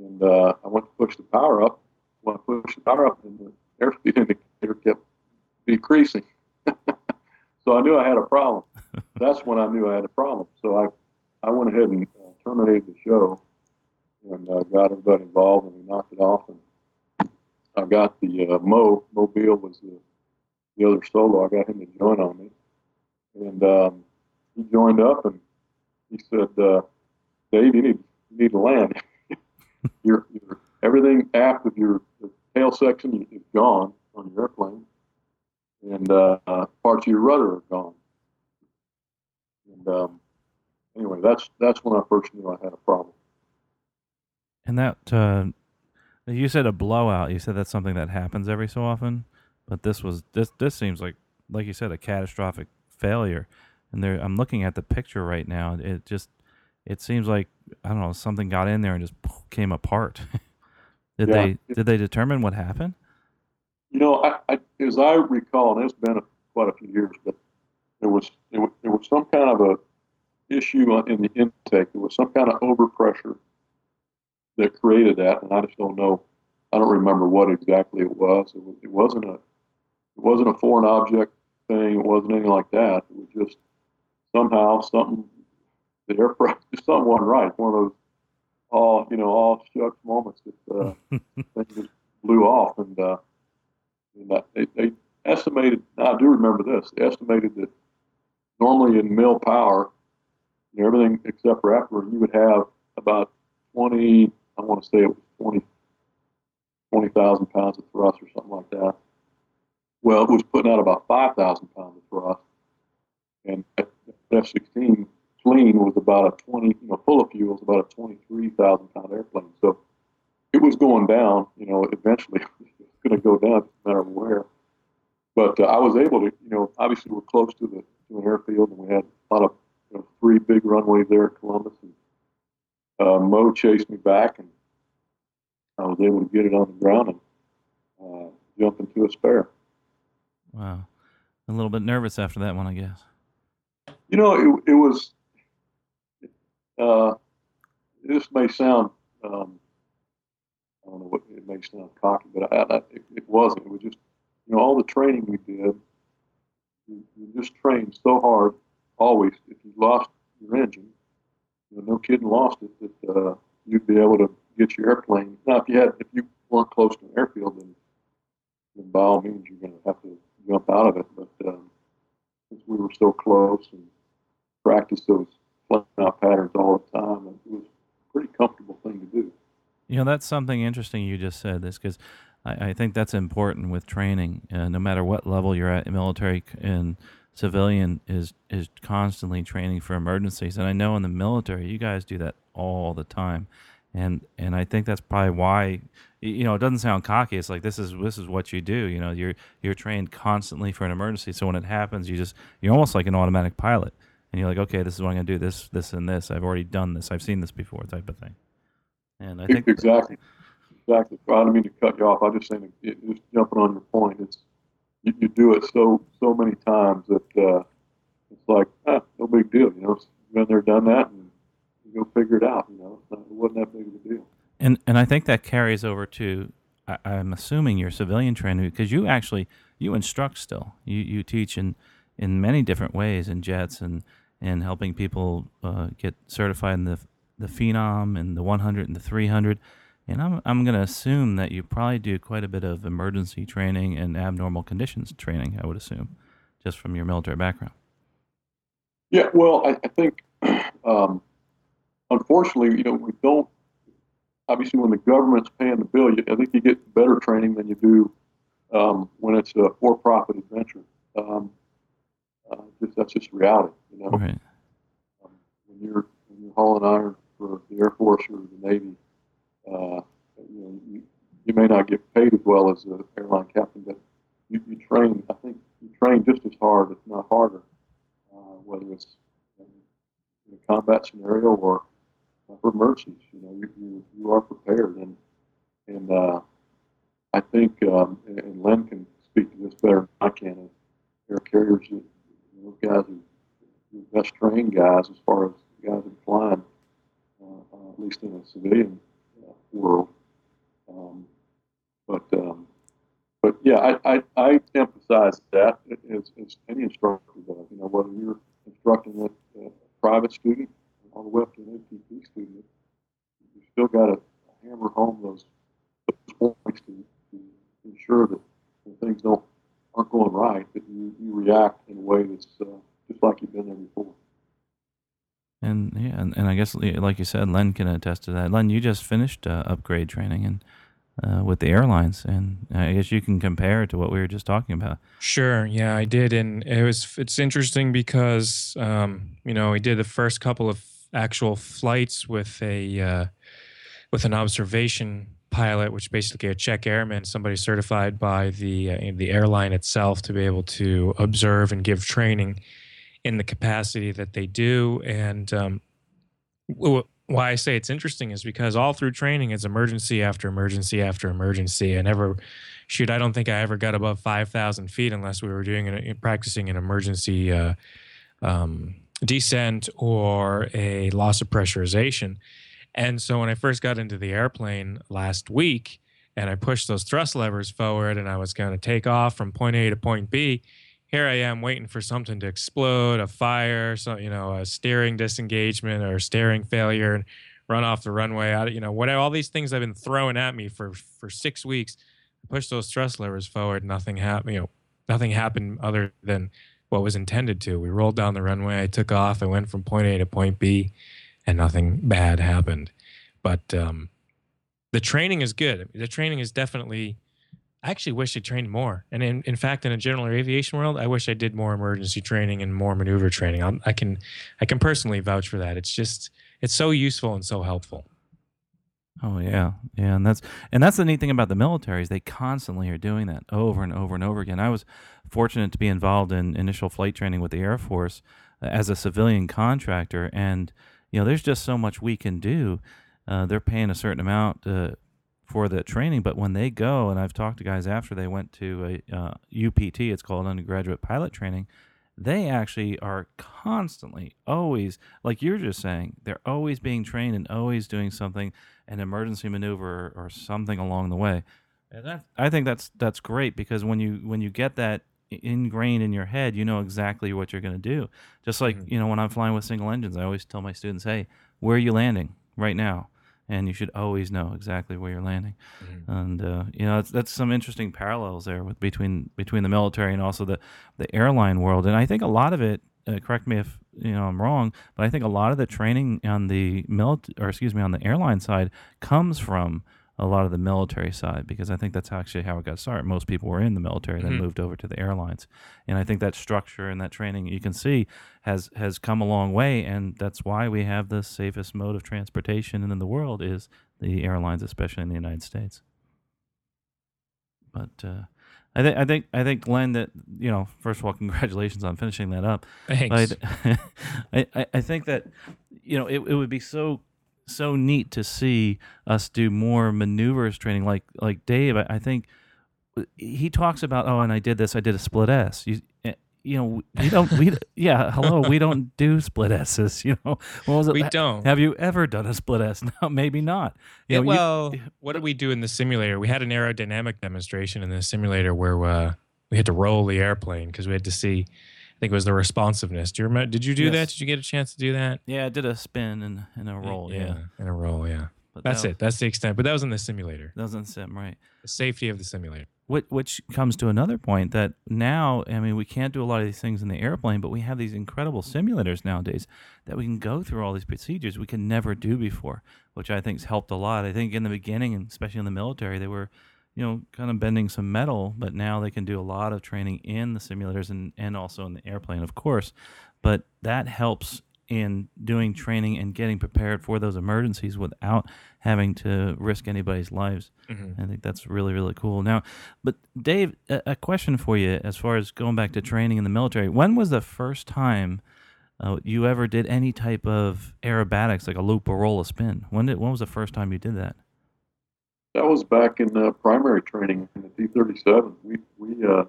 and uh, I went to push the power up. When I pushed the power up, and the airspeed indicator kept decreasing. so I knew I had a problem. That's when I knew I had a problem. So I, I went ahead and uh, terminated the show and uh, got everybody involved, and we knocked it off. And I got the uh, Mo Mobile was the, the other solo. I got him to join on me, and um, he joined up, and he said, uh, "Dave, you need you need to land. Your, your everything aft of your tail section is gone on your airplane, and uh, parts of your rudder are gone." And um, anyway, that's that's when I first knew I had a problem. And that uh, you said a blowout. You said that's something that happens every so often, but this was this this seems like like you said a catastrophic failure. And there, I'm looking at the picture right now. It just it seems like I don't know something got in there and just came apart. did yeah. they did they determine what happened? You know, I, I, as I recall, and it's been a, quite a few years, but there was there was, there was some kind of a issue in the intake. There was some kind of overpressure that created that, and I just don't know. I don't remember what exactly it was. It, was, it wasn't a it wasn't a foreign object thing. It wasn't anything like that. It was just somehow something the air pressure just something wasn't right. One of those all you know all shucks moments that uh, things just blew off, and, uh, and they, they estimated. I do remember this. They estimated that normally in mil power, you know, everything except for afterward, you would have about 20 I want to say it was Thousand pound airplane. So it was going down, you know, eventually it's going to go down, no matter where. But uh, I was able to, you know, obviously we're close to the to an airfield, and we had a lot of you know, three big runways there at Columbus. And uh, Mo chased me back, and I was able to get it on the ground and uh, jump into a spare. Wow, a little bit nervous after that one, I guess. You know, it, it was. Uh, this may sound, um, I don't know what it may sound cocky, but I, I, it, it, wasn't. It was just, you know, all the training we did. You, you just trained so hard, always. If you lost your engine, you know, no kidding lost it that uh, you'd be able to get your airplane. Now, if you had, if you weren't close to an airfield, then, then by all means you're going to have to jump out of it. But um, since we were so close and practiced those flying out patterns all the time, it was pretty comfortable thing to do. You know, that's something interesting you just said this because I, I, think that's important with training, uh, no matter what level you're at, military and civilian is is constantly training for emergencies and i know in the military you guys do that all the time and and i think that's probably why you know it doesn't sound cocky it's like this is this is what you do you know you're you're trained constantly for an emergency so when it happens you just you're almost like an automatic pilot and you're like okay this is what i'm going to do this this and this i've already done this i've seen this before type of thing and i think exactly exactly i don't mean to cut you off i just saying just jumping on your point it's you, you do it so so many times that uh, it's like ah, no big deal. You know, been there, done that, and you go figure it out. You know, not, it wasn't that big of a deal. And and I think that carries over to I, I'm assuming your civilian training because you actually you instruct still. You you teach in in many different ways in jets and and helping people uh, get certified in the the phenom and the 100 and the 300 and I'm, I'm going to assume that you probably do quite a bit of emergency training and abnormal conditions training, I would assume, just from your military background. Yeah, well, I, I think, um, unfortunately, you know, we don't, obviously, when the government's paying the bill, you, I think you get better training than you do um, when it's a for profit adventure. Um, uh, just, that's just reality, you know. Right. Um, when, you're, when you're hauling iron for the Air Force or the Navy, uh, you, know, you, you, may not get paid as well as an airline captain, but you, you, train. I think you train just as hard, if not harder, uh, whether it's in, a combat scenario or for emergencies. You know, you, you, you are prepared, and and uh, I think, um, and Len can speak to this better than I can. Air carriers, those guys are the best trained guys as far as guys that flying, uh, uh, at least in a civilian uh, world. Um, but um, but yeah, I, I, I emphasize that as, as any instructor does. You know, whether you're instructing a, a private student all the way up to an student, you still got to hammer home those, those points to, to ensure that things don't aren't going right, that you, you react in a way that's uh, just like you've been there before. And yeah, and, and I guess like you said, Len can attest to that. Len, you just finished uh, upgrade training and uh, with the airlines, and I guess you can compare it to what we were just talking about. Sure, yeah, I did, and it was it's interesting because um, you know we did the first couple of actual flights with a uh, with an observation pilot, which basically a check airman, somebody certified by the uh, the airline itself to be able to observe and give training in the capacity that they do. And um, why I say it's interesting is because all through training, it's emergency after emergency after emergency. I never, shoot, I don't think I ever got above 5,000 feet unless we were doing an, practicing an emergency uh, um, descent or a loss of pressurization. And so when I first got into the airplane last week and I pushed those thrust levers forward and I was going to take off from point A to point B, here I am waiting for something to explode, a fire, so you know, a steering disengagement or steering failure, and run off the runway. Out, you know, what all these things I've been throwing at me for for six weeks. I pushed those thrust levers forward, nothing happened. You know, nothing happened other than what was intended to. We rolled down the runway. I took off. I went from point A to point B, and nothing bad happened. But um, the training is good. The training is definitely I actually wish I trained more. And in, in fact, in a general aviation world, I wish I did more emergency training and more maneuver training. I'm, i can I can personally vouch for that. It's just it's so useful and so helpful. Oh yeah, yeah, and that's and that's the neat thing about the military is they constantly are doing that over and over and over again. I was fortunate to be involved in initial flight training with the Air Force as a civilian contractor, and you know, there's just so much we can do. Uh, they're paying a certain amount uh, for the training. But when they go, and I've talked to guys after they went to a uh, UPT, it's called undergraduate pilot training. They actually are constantly, always, like you're just saying, they're always being trained and always doing something, an emergency maneuver or, or something along the way. And that, I think that's that's great because when you when you get that ingrained in your head, you know exactly what you're going to do. Just like mm-hmm. you know when I'm flying with single engines, I always tell my students, "Hey, where are you landing right now?" and you should always know exactly where you're landing. Mm-hmm. And uh, you know, that's, that's some interesting parallels there with between between the military and also the the airline world. And I think a lot of it. Uh, correct me if you know I'm wrong, but I think a lot of the training on the military, or excuse me, on the airline side comes from a lot of the military side because I think that's actually how it got started. Most people were in the military, then mm-hmm. moved over to the airlines, and I think that structure and that training you can see has has come a long way, and that's why we have the safest mode of transportation in the world is the airlines, especially in the United States. But uh, I think I think I think Len that you know first of all congratulations on finishing that up. Thanks. I, I, I think that you know it, it would be so so neat to see us do more maneuvers training. Like like Dave, I, I think he talks about oh, and I did this. I did a split S. You, eh, you know, we don't. We yeah. Hello, we don't do split S's. You know, what was it? We don't. Have you ever done a split S? No, maybe not. You know, well, you, what did we do in the simulator? We had an aerodynamic demonstration in the simulator where uh, we had to roll the airplane because we had to see think it was the responsiveness. Do you remember? Did you do yes. that? Did you get a chance to do that? Yeah, I did a spin and, and a roll. Yeah, yeah. in a roll. Yeah. But That's that, it. That's the extent. But that was in the simulator. That was in sim, right? The safety of the simulator. Which, which comes to another point that now, I mean, we can't do a lot of these things in the airplane, but we have these incredible simulators nowadays that we can go through all these procedures we could never do before, which I think has helped a lot. I think in the beginning, and especially in the military, they were you know, kind of bending some metal, but now they can do a lot of training in the simulators and, and also in the airplane, of course. But that helps in doing training and getting prepared for those emergencies without having to risk anybody's lives. Mm-hmm. I think that's really, really cool. Now, but Dave, a, a, question for you as far as going back to training in the military. When was the first time uh, you ever did any type of aerobatics, like a loop or roll, a spin? When did when was the first time you did that? That was back in uh, primary training in the T-37. We we uh,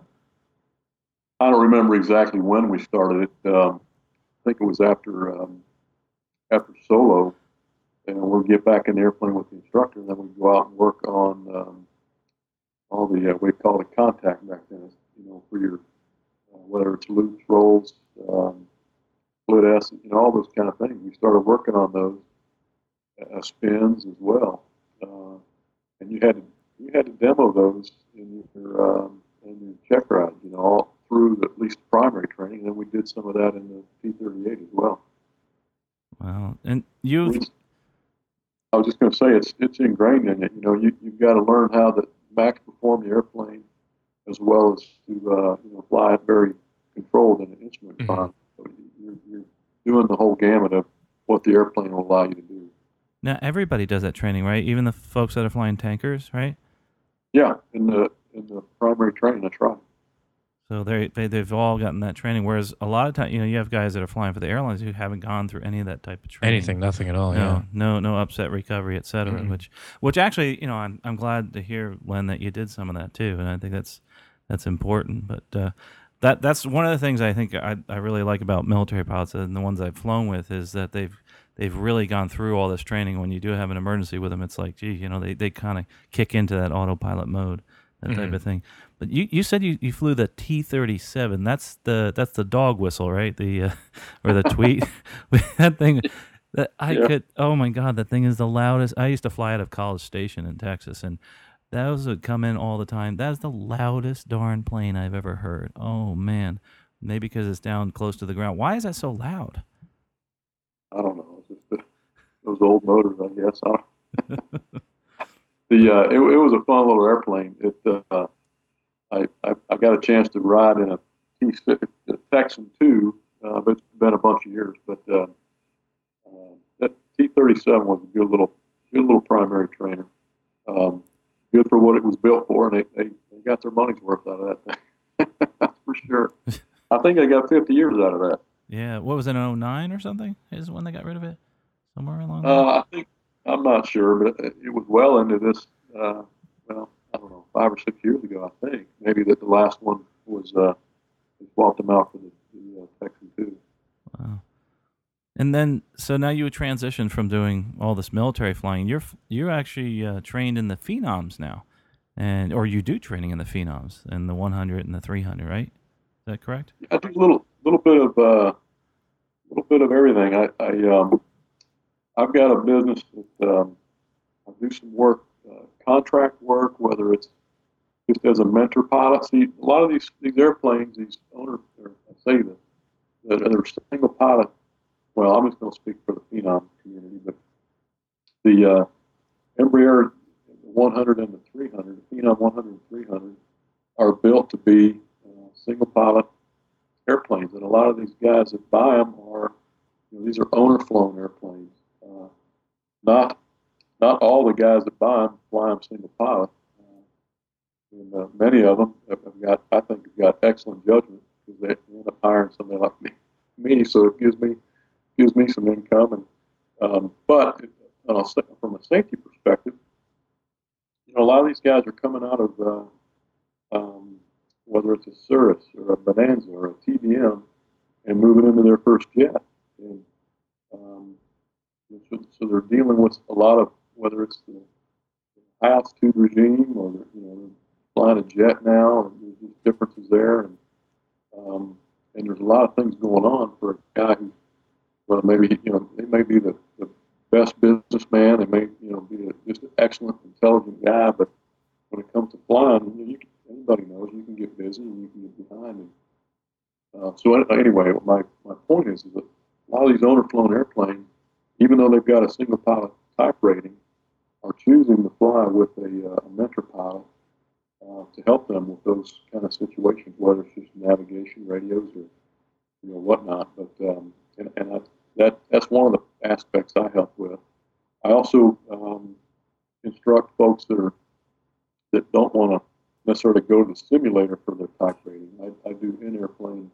I don't remember exactly when we started it. Um, I think it was after um, after solo, and we'd get back in the airplane with the instructor, and then we'd go out and work on um, all the uh, we call it contact back then. You know, for your uh, whether it's loops, rolls, um, split S, you know, all those kind of things. We started working on those uh, spins as well, uh, and you had to you had to demo those in your um, in your check ride. You know, all through the, at least primary training, and then we did some of that in the T-38 as well. Wow, and you. I was just going to say it's it's ingrained in it. You know, you you've got to learn how to max perform the airplane as well as to uh, you know fly it very controlled in an instrument mm-hmm. So you're, you're doing the whole gamut of what the airplane will allow you to do. Now everybody does that training, right? Even the folks that are flying tankers, right? Yeah, in the in the primary training, that's right. So they they they've all gotten that training. Whereas a lot of times, you know, you have guys that are flying for the airlines who haven't gone through any of that type of training. Anything, nothing at all. No, yeah. no, no upset recovery, et cetera. Mm-hmm. Which, which actually, you know, I'm I'm glad to hear Len that you did some of that too, and I think that's that's important. But uh, that that's one of the things I think I I really like about military pilots and the ones I've flown with is that they've they've really gone through all this training. When you do have an emergency with them, it's like, gee, you know, they they kind of kick into that autopilot mode that mm-hmm. type of thing. But you, you said you, you flew the T thirty seven. That's the that's the dog whistle, right? The uh, or the tweet. that thing that I yeah. could. Oh my god, that thing is the loudest. I used to fly out of College Station in Texas, and those would come in all the time. That's the loudest darn plane I've ever heard. Oh man, maybe because it's down close to the ground. Why is that so loud? I don't know. Those old motors, I guess. the uh, it, it, was a fun little airplane. It uh, I, I, I got a chance to ride in a T a Texan two, uh, but it's been a bunch of years. But uh, uh, that T thirty seven was a good little good little primary trainer. Um, good for what it was built for, and they, they, they got their money's worth out of that thing. That's for sure. I think they got fifty years out of that. Yeah, what was it, 09 or something? Is when they got rid of it? Somewhere along. Uh, I think I'm not sure, but it, it was well into this. Uh, well, I don't know, five or six years ago, I think. Maybe that the last one was uh, swapped them out for the, the uh, Texan two. Wow. And then, so now you would transition from doing all this military flying. You're you're actually uh, trained in the phenoms now, and or you do training in the phenoms in the 100 and the 300, right? Is that correct? I do a little little bit of uh, little bit of everything. I, I um, I've got a business that um, I do some work, uh, contract work, whether it's just as a mentor pilot. See, a lot of these these airplanes, these owners, or I say that that they're single pilot. Well, I'm just going to speak for the Phenom community, but the uh, Embraer 100 and the 300, the Phenom 100 and 300, are built to be uh, single pilot airplanes, and a lot of these guys that buy them are, you know, these are owner flown airplanes. Not not all the guys that buy them fly them single pilot. Uh, and uh, many of them have got, I think, have got excellent judgment because they end up hiring somebody like me. me so it gives me gives me some income. And um, but from a safety perspective, you know, a lot of these guys are coming out of uh, um, whether it's a Cirrus or a Bonanza or a TBM and moving into their first jet. And um, so, they're dealing with a lot of whether it's the high altitude regime or you know flying a jet now, and there's differences there, and um, and there's a lot of things going on for a guy who, well, maybe you know they may be the, the best businessman, they may you know be a, just an excellent, intelligent guy, but when it comes to flying, you, you can, anybody knows you can get busy and you can get behind. And uh, so anyway, my my point is, is that a lot of these owner flown airplanes, even though they've got a single pilot type rating, are choosing to fly with a, uh, a mentor pilot uh, to help them with those kind of situations, whether it's just navigation, radios, or you know whatnot. But um, and, and I, that that's one of the aspects I help with. I also um, instruct folks that are that don't want to necessarily go to the simulator for their type rating. I, I do in-airplane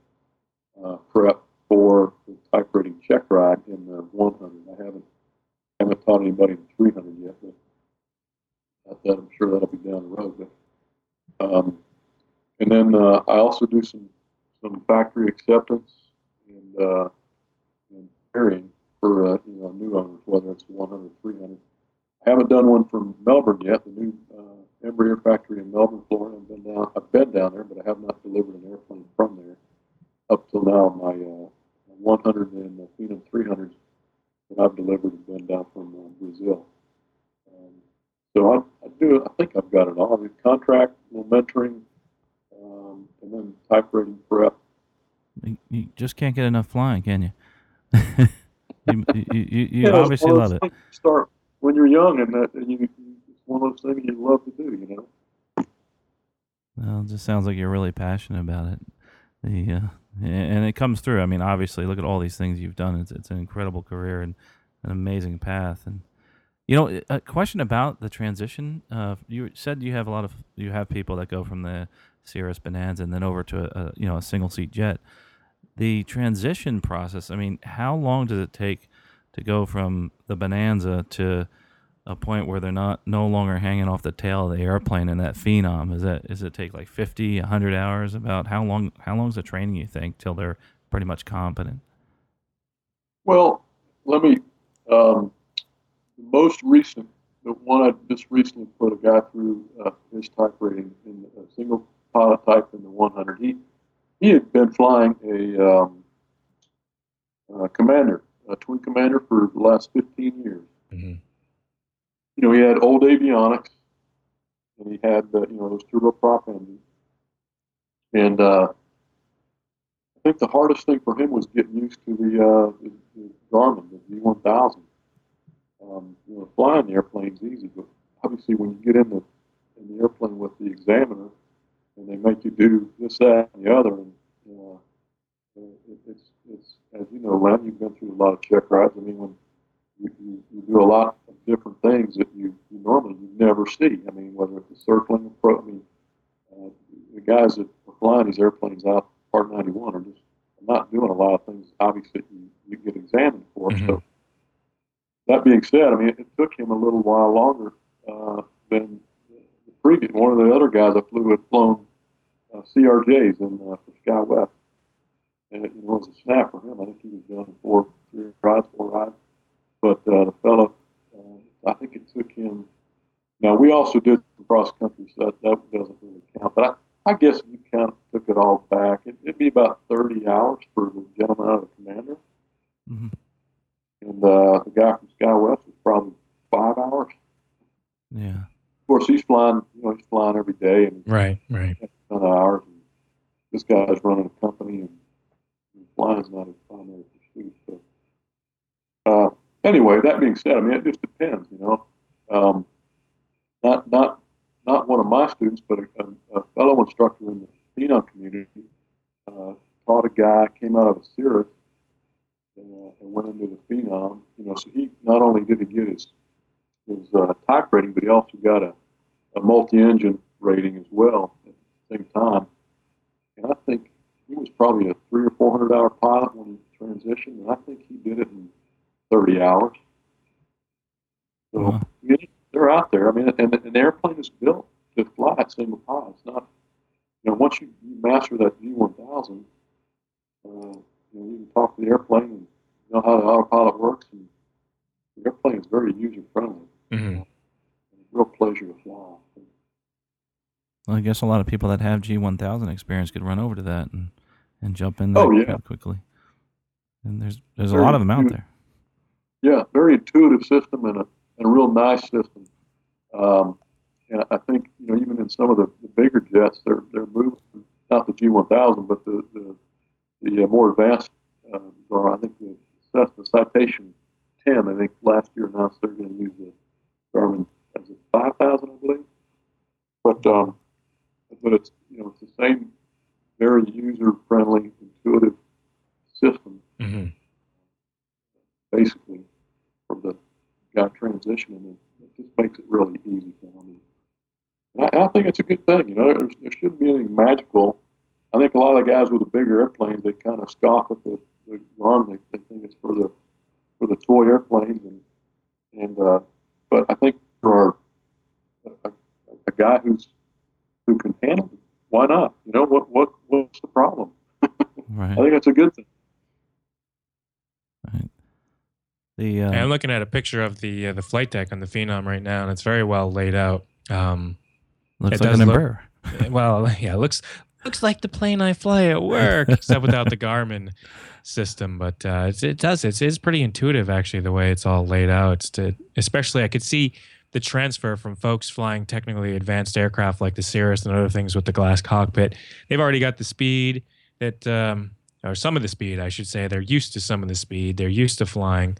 uh, prep for the type rating check ride in the 100. I haven't haven't taught anybody the 300 yet, but that. I'm sure that'll be down the road. But, um, and then uh, I also do some some factory acceptance and, uh, and pairing for uh, you know new owners, whether it's 100, or 300. I haven't done one from Melbourne yet. The new uh, Embraer factory in Melbourne, Florida. I've been down. I've been down there, but I have not delivered an airplane from there up till now. My uh, 100 and the Phenom 300s that I've delivered have been down from uh, Brazil. Um, so I, I do. I think I've got it all. I mean, contract, mentoring, um, and then type rating prep. You, you just can't get enough flying, can you? you, you, you, you obviously love it. Start when you're young, and that and you, it's one of those things you love to do. You know. Well, it just sounds like you're really passionate about it. Uh, and it comes through. I mean, obviously, look at all these things you've done. It's it's an incredible career and an amazing path. And you know, a question about the transition. Uh, you said you have a lot of you have people that go from the Cirrus Bonanza and then over to a, a you know a single seat jet. The transition process. I mean, how long does it take to go from the Bonanza to a point where they're not no longer hanging off the tail of the airplane in that phenom. Is that is it take like 50 100 hours? About how long how long is the training you think till they're pretty much competent? Well let me um, the most recent the one i just recently put a guy through uh, his type rating in a single pilot type in the 100 he he had been flying a um, uh, commander a twin commander for the last 15 years. Mm-hmm you know, he had old avionics, and he had uh, you know those turboprop engines, and uh, I think the hardest thing for him was getting used to the, uh, the, the Garmin, the G1000. Um, you know, flying the airplane's easy, but obviously when you get in the in the airplane with the examiner, and they make you do this, that, and the other, and you know, it, it's it's as you know, Len, you've been through a lot of check rides. I mean, when you, you, you do a lot of different things that you, you normally you never see. I mean, whether it's a circling approach, I mean, uh, the guys that are flying these airplanes out Part 91 are just not doing a lot of things, obviously, you, you get examined for. Mm-hmm. So, that being said, I mean, it, it took him a little while longer uh, than the previous. One of the other guys I flew had flown uh, CRJs in uh, for SkyWest. And it, it was a snap for him. I think he was done four, three rides, four rides. But uh, the fellow, uh, I think it took him. Now we also did cross country, so that, that doesn't really count. But I, I guess you kind of took it all back, it, would be about 30 hours for the gentleman out of the commander. Mm-hmm. And uh, the guy from SkyWest was probably five hours. Yeah. Of course, he's flying. You know, he's flying every day, and right, right. Ton of hours. And this guy's running a company, and, and flying's not his primary pursuit. So, uh, anyway, that being said, I mean, it just depends, you know. Um, not not not one of my students, but a, a fellow instructor in the Phenom community uh, taught a guy came out of a Cirrus and, uh, and, went into the Phenom. You know, so he not only did he get his his uh, type rating, but he also got a, a multi-engine rating as well at the same time. And I think he was probably a three or four hundred hour pilot when he transitioned, and I think he did it in 30 hours. So uh-huh. they're out there. I mean, and an airplane is built to fly at single pilot. It's not, you know, once you, you master that G1000, uh, you, know, you can talk to the airplane and know how the autopilot works. And the airplane is very user friendly. Mm-hmm. real pleasure to fly. Well, I guess a lot of people that have G1000 experience could run over to that and, and jump in there oh, yeah. quickly. And there's there's a lot of them out there yeah, very intuitive system and a, and a real nice system. Um, and I think you know even in some of the, the bigger jets, they're they're moving not the G1000, but the the, the uh, more advanced. Uh, or I think the Cessna Citation 10. I think last year announced they're going to use the Garmin as a 5000, I believe. But um, but it's you know it's the same very user friendly, intuitive system. Mm-hmm basically guy transitioning. And it just makes it really easy for me. And I, I think it's a good thing. You know, there, there shouldn't be anything magical. I think a lot of the guys with the bigger airplanes, they kind of scoff at the, the arm. They, they think it's for the for the toy airplanes, and and uh, but I think for our, a, guy who's who can handle it. Why not? You know what what what's the problem? Right. I think that's a good thing. Right. The uh, I'm looking at a picture of the uh, the flight deck on the Phenom right now, and it's very well laid out. Um, looks it like an look- Embraer. well, yeah, it looks looks like the plane I fly at work, except without the Garmin system. But uh, it's, it does it's, it's pretty intuitive actually the way it's all laid out. To, especially I could see the transfer from folks flying technically advanced aircraft like the Cirrus and other things with the glass cockpit. They've already got the speed that, um, or some of the speed, I should say. They're used to some of the speed. They're used to flying.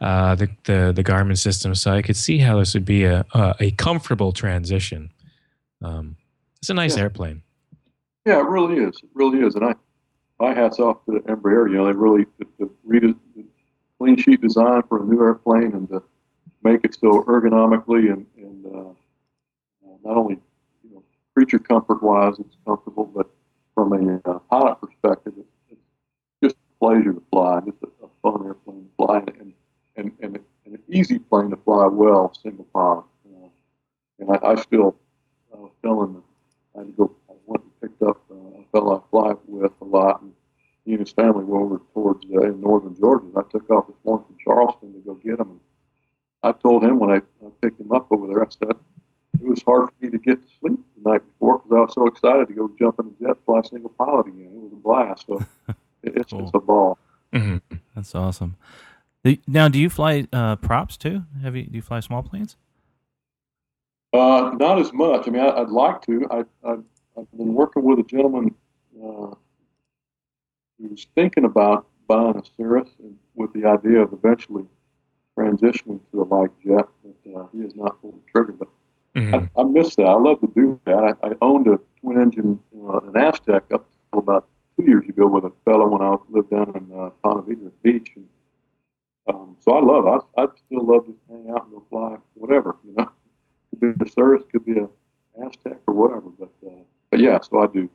Uh, the, the the Garmin system, so I could see how this would be a a, a comfortable transition. Um, it's a nice Yeah. airplane. Yeah, it really is. It really is. And I, my hats off to Embraer. You know, they really the, the, read the clean sheet design for a new airplane and to make it so ergonomically and, and uh, uh, not only you know creature comfort wise, it's comfortable, but from a uh, pilot perspective, it's, it's just a pleasure to fly. It's a, a fun airplane to fly and and, and, and an easy plane to fly well, single pilot. Uh, and I, I still I was telling I had to go. I went and picked up uh, a fellow I fly with a lot, and he and his family were over towards uh, in northern Georgia. And I took off this morning from Charleston to go get him. And I told him when I, I picked him up over there, I said it was hard for me to get to sleep the night before because I was so excited to go jump in a jet, fly single pilot again. It was a blast. So it, it's Cool. it's a ball. Mhm. That's awesome. The- Now, do you fly uh, props too? Have you do you fly small planes? Uh, not as much. I mean, I, I'd like to. I, I, I've been working with a gentleman uh, who's thinking about buying a Cirrus and with the idea of eventually transitioning to a light jet, but uh, he has not pulled the trigger. But Mhm. I, I miss that. I love to do that. I, I owned a twin engine, uh, an Aztec, up until about two years ago with a fellow when I lived down in uh, Ponte Vedra Beach. And, um, so I love. it. I, I'd still love to hang out and go fly whatever. You know, could be a Cirrus, could be a Aztec or whatever. But uh, but yeah, so I do.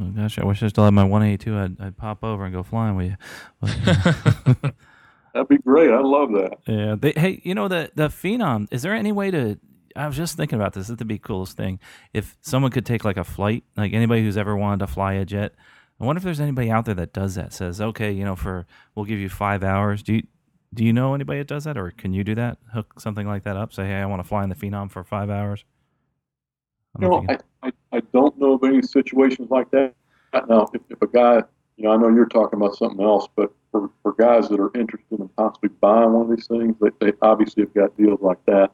Oh, gosh, I wish I still had my 182. I'd, I'd pop over and go flying with you. Uh, That'd be great. I love that. yeah. They, hey, you know the the Phenom. Is there any way to? I was just thinking about this. This would be the coolest thing if someone could take like a flight, like anybody who's ever wanted to fly a jet. I wonder if there's anybody out there that does that. Says, okay, you know, for we'll give you five hours. Do you do you know anybody that does that, or can you do that? Hook something like that up. Say, hey, I want to fly in the Phenom for five hours. I You don't know, know if I, I, I don't know of any situations like that. Now, if, if a guy, you know, I know you're talking about something else, but for, for guys that are interested in possibly buying one of these things, they, they obviously have got deals like that.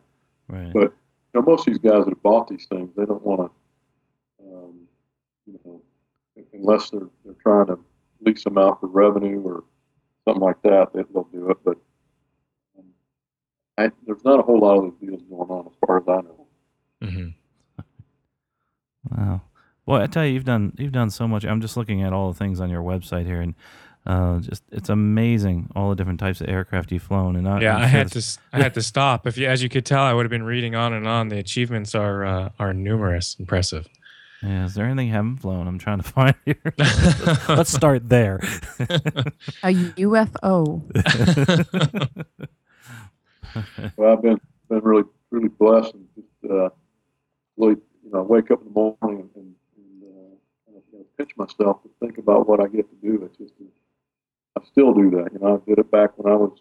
right. But you know, most of these guys that have bought these things, they don't want to, unless they're they're trying to lease them out for revenue or something like that, they, they'll do it. But um, I, there's not a whole lot of those deals going on, as far as I know. Mhm. Wow. Well, I tell you, you've done you've done so much. I'm just looking at all the things on your website here, and uh, just it's amazing all the different types of aircraft you've flown. And I, Yeah, I'm I had it's- to. s- I had to stop. If you, as you could tell, I would have been reading on and on. The achievements are uh, are numerous, impressive. Yeah, is there anything you haven't flown? I'm trying to find here. Let's start there. A UFO. Well, I've been been really really blessed and just uh, really you know wake up in the morning and, and, and uh, kind of, you know, pinch myself to think about what I get to do. It's just I still do that. You know, I did it back when I was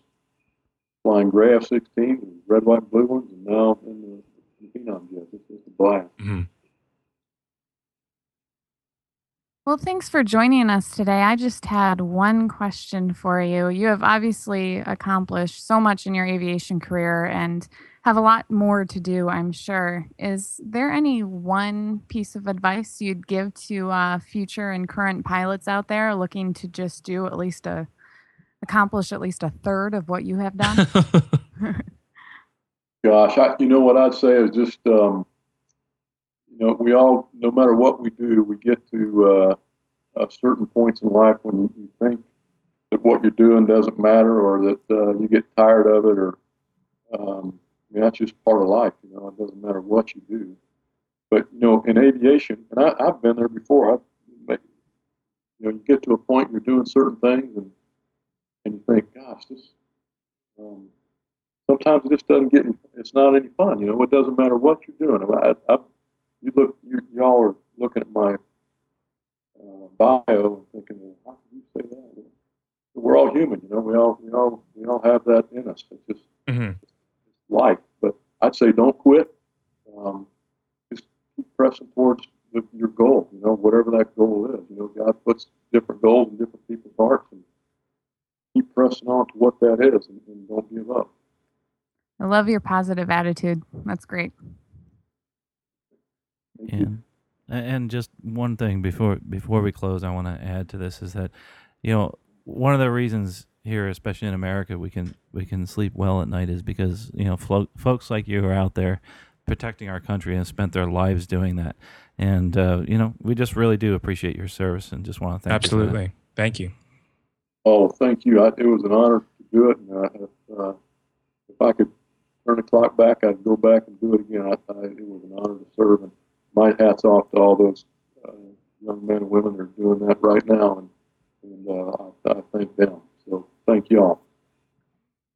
flying gray F-16 and red, white, and blue ones, and now in the, the Phenom jets. It's just a blast. Mhm. Well, thanks for joining us today. I just had one question for you. You have obviously accomplished so much in your aviation career and have a lot more to do, I'm sure. Is there any one piece of advice you'd give to uh, future and current pilots out there looking to just do at least a accomplish at least a third of what you have done? Gosh, I, you know what I'd say is just, um, you know, we all, no matter what we do, we get to uh, uh, certain points in life when you, think that what you're doing doesn't matter or that uh, you get tired of it or, um, I mean, that's just part of life, you know, it doesn't matter what you do. But, you know, in aviation, and I, I've been there before, I've, you know, you get to a point you're doing certain things and, and you think, gosh, this, um, sometimes it just doesn't get. It's not any fun. You know, it doesn't matter what you're doing. I, I, you look, you, y'all are looking at my uh, bio and thinking, well, how can you say that? We're all human, you know. We all, we all, we all have that in us. It's just Mhm. life. But I'd say don't quit. Um, just keep pressing towards the, your goal. You know, whatever that goal is. You know, God puts different goals in different people's hearts, and keep pressing on to what that is, and, and don't give up. I love your positive attitude. That's great. Thank you. And and just one thing before before we close, I want to add to this is that you know one of the reasons here, especially in America, we can we can sleep well at night is because you know flo- folks like you are out there protecting our country and spent their lives doing that. And uh, you know we just really do appreciate your service and just want to thank you. Absolutely. Thank you. Oh, thank you. I, it was an honor to do it, and uh, if, uh, if I could turn the clock back, I'd go back and do it again. I, I, it was an honor to serve, and my hats off to all those uh, young men and women that are doing that right now, and, and uh, I, I thank them. So thank you all.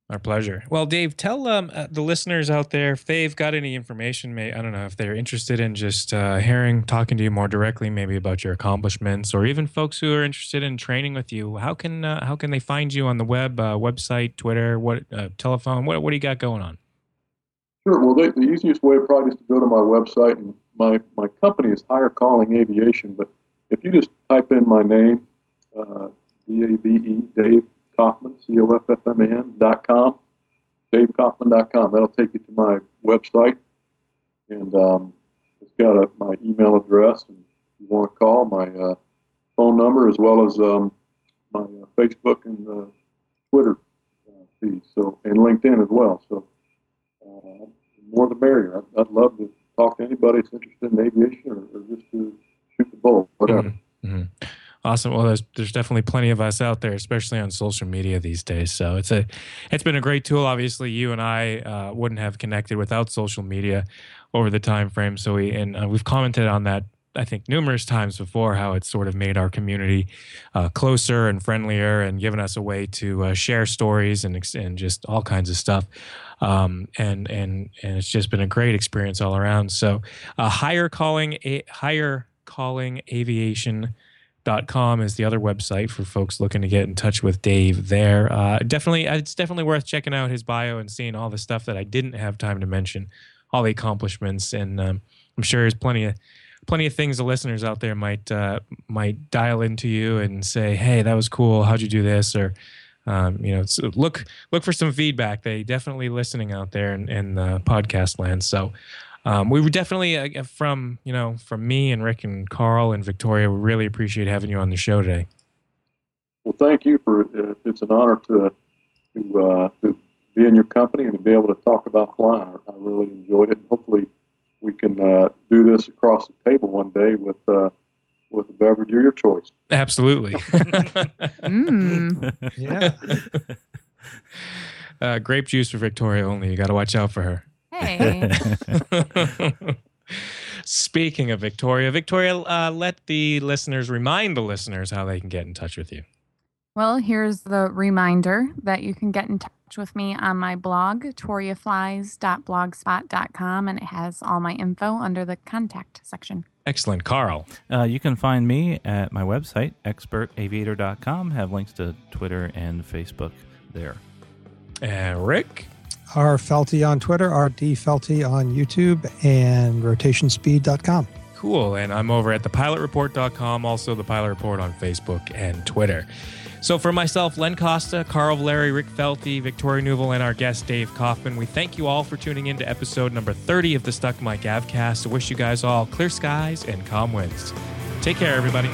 Our pleasure. Well, Dave, tell um, uh, the listeners out there if they've got any information. May I don't know if they're interested in just uh, hearing, talking to you more directly, maybe about your accomplishments, or even folks who are interested in training with you. How can uh, how can they find you on the web, uh, website, Twitter, what uh, telephone? What what do you got going on? Sure. Well, the, the easiest way probably is to go to my website, and my, my company is Higher Calling Aviation. But if you just type in my name, uh, D A V E, Dave Coffman, C O F F M A N dot com, DaveCoffman.com, that'll take you to my website, and um, it's got a, my email address. And if you want to call, my uh, phone number as well as um, my uh, Facebook and uh, Twitter uh, feed, so and LinkedIn as well. So more the merrier. I'd, I'd love to talk to anybody that's interested in aviation or, or just to shoot the bull, whatever. Mhm. Awesome. Well, there's there's definitely plenty of us out there, especially on social media these days. So it's a it's been a great tool. Obviously, you and I uh, wouldn't have connected without social media over the time frame. So we and uh, we've commented on that. I think numerous times before how it's sort of made our community uh, closer and friendlier and given us a way to uh, share stories and and just all kinds of stuff. Um, and and and it's just been a great experience all around. So, uh, higher calling a higher calling aviation dot com is the other website for folks looking to get in touch with Dave there. Uh, definitely, it's definitely worth checking out his bio and seeing all the stuff that I didn't have time to mention, all the accomplishments, and um, I'm sure there's plenty of plenty of things the listeners out there might uh, might dial into you and say, "Hey, that was cool. How'd you do this?" or um, you know, so look look for some feedback. They definitely listening out there in, in the podcast land. So um, we were definitely uh, from you know from me and Rick and Carl and Victoria. We really appreciate having you on the show today. Well, thank you for uh, it's an honor to to, uh, to be in your company and to be able to talk about flying. I really enjoyed it. Hopefully, we can uh, do this across the table one day with uh, with a beverage of your choice. Absolutely. Mm. Yeah. uh, grape juice for Victoria only. You got to watch out for her. Hey. Speaking of Victoria, Victoria, uh, let the listeners remind the listeners how they can get in touch with you. Well, here's the reminder that you can get in touch with me on my blog, toriaflies.blogspot.com, and it has all my info under the contact section. Excellent, Carl. Uh, you can find me at my website, expertaviator.com. Have links to Twitter and Facebook there. And Rick. R Felty on Twitter, RD Felty on YouTube, and rotationspeed.com. Cool. And I'm over at thepilotreport.com, also the Pilot Report on Facebook and Twitter. So for myself, Len Costa, Carl Valeri, Rick Felty, Victoria Neuville, and our guest Dave Coffman, we thank you all for tuning in to episode number 30 of the Stuck Mic Avcast. I wish you guys all clear skies and calm winds. Take care, everybody.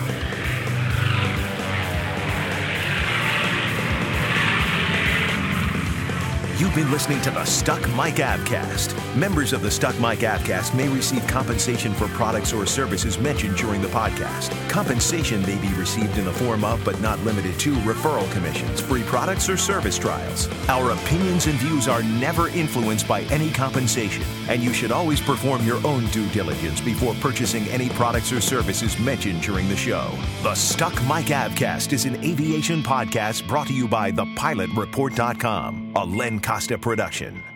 You've been listening to the Stuck Mic Avcast. Members of the Stuck Mic Avcast may receive compensation for products or services mentioned during the podcast. Compensation may be received in the form of, but not limited to, referral commissions, free products, or service trials. Our opinions and views are never influenced by any compensation, and you should always perform your own due diligence before purchasing any products or services mentioned during the show. The Stuck Mic Avcast is an aviation podcast brought to you by thepilotreport.com, a Len Costa production.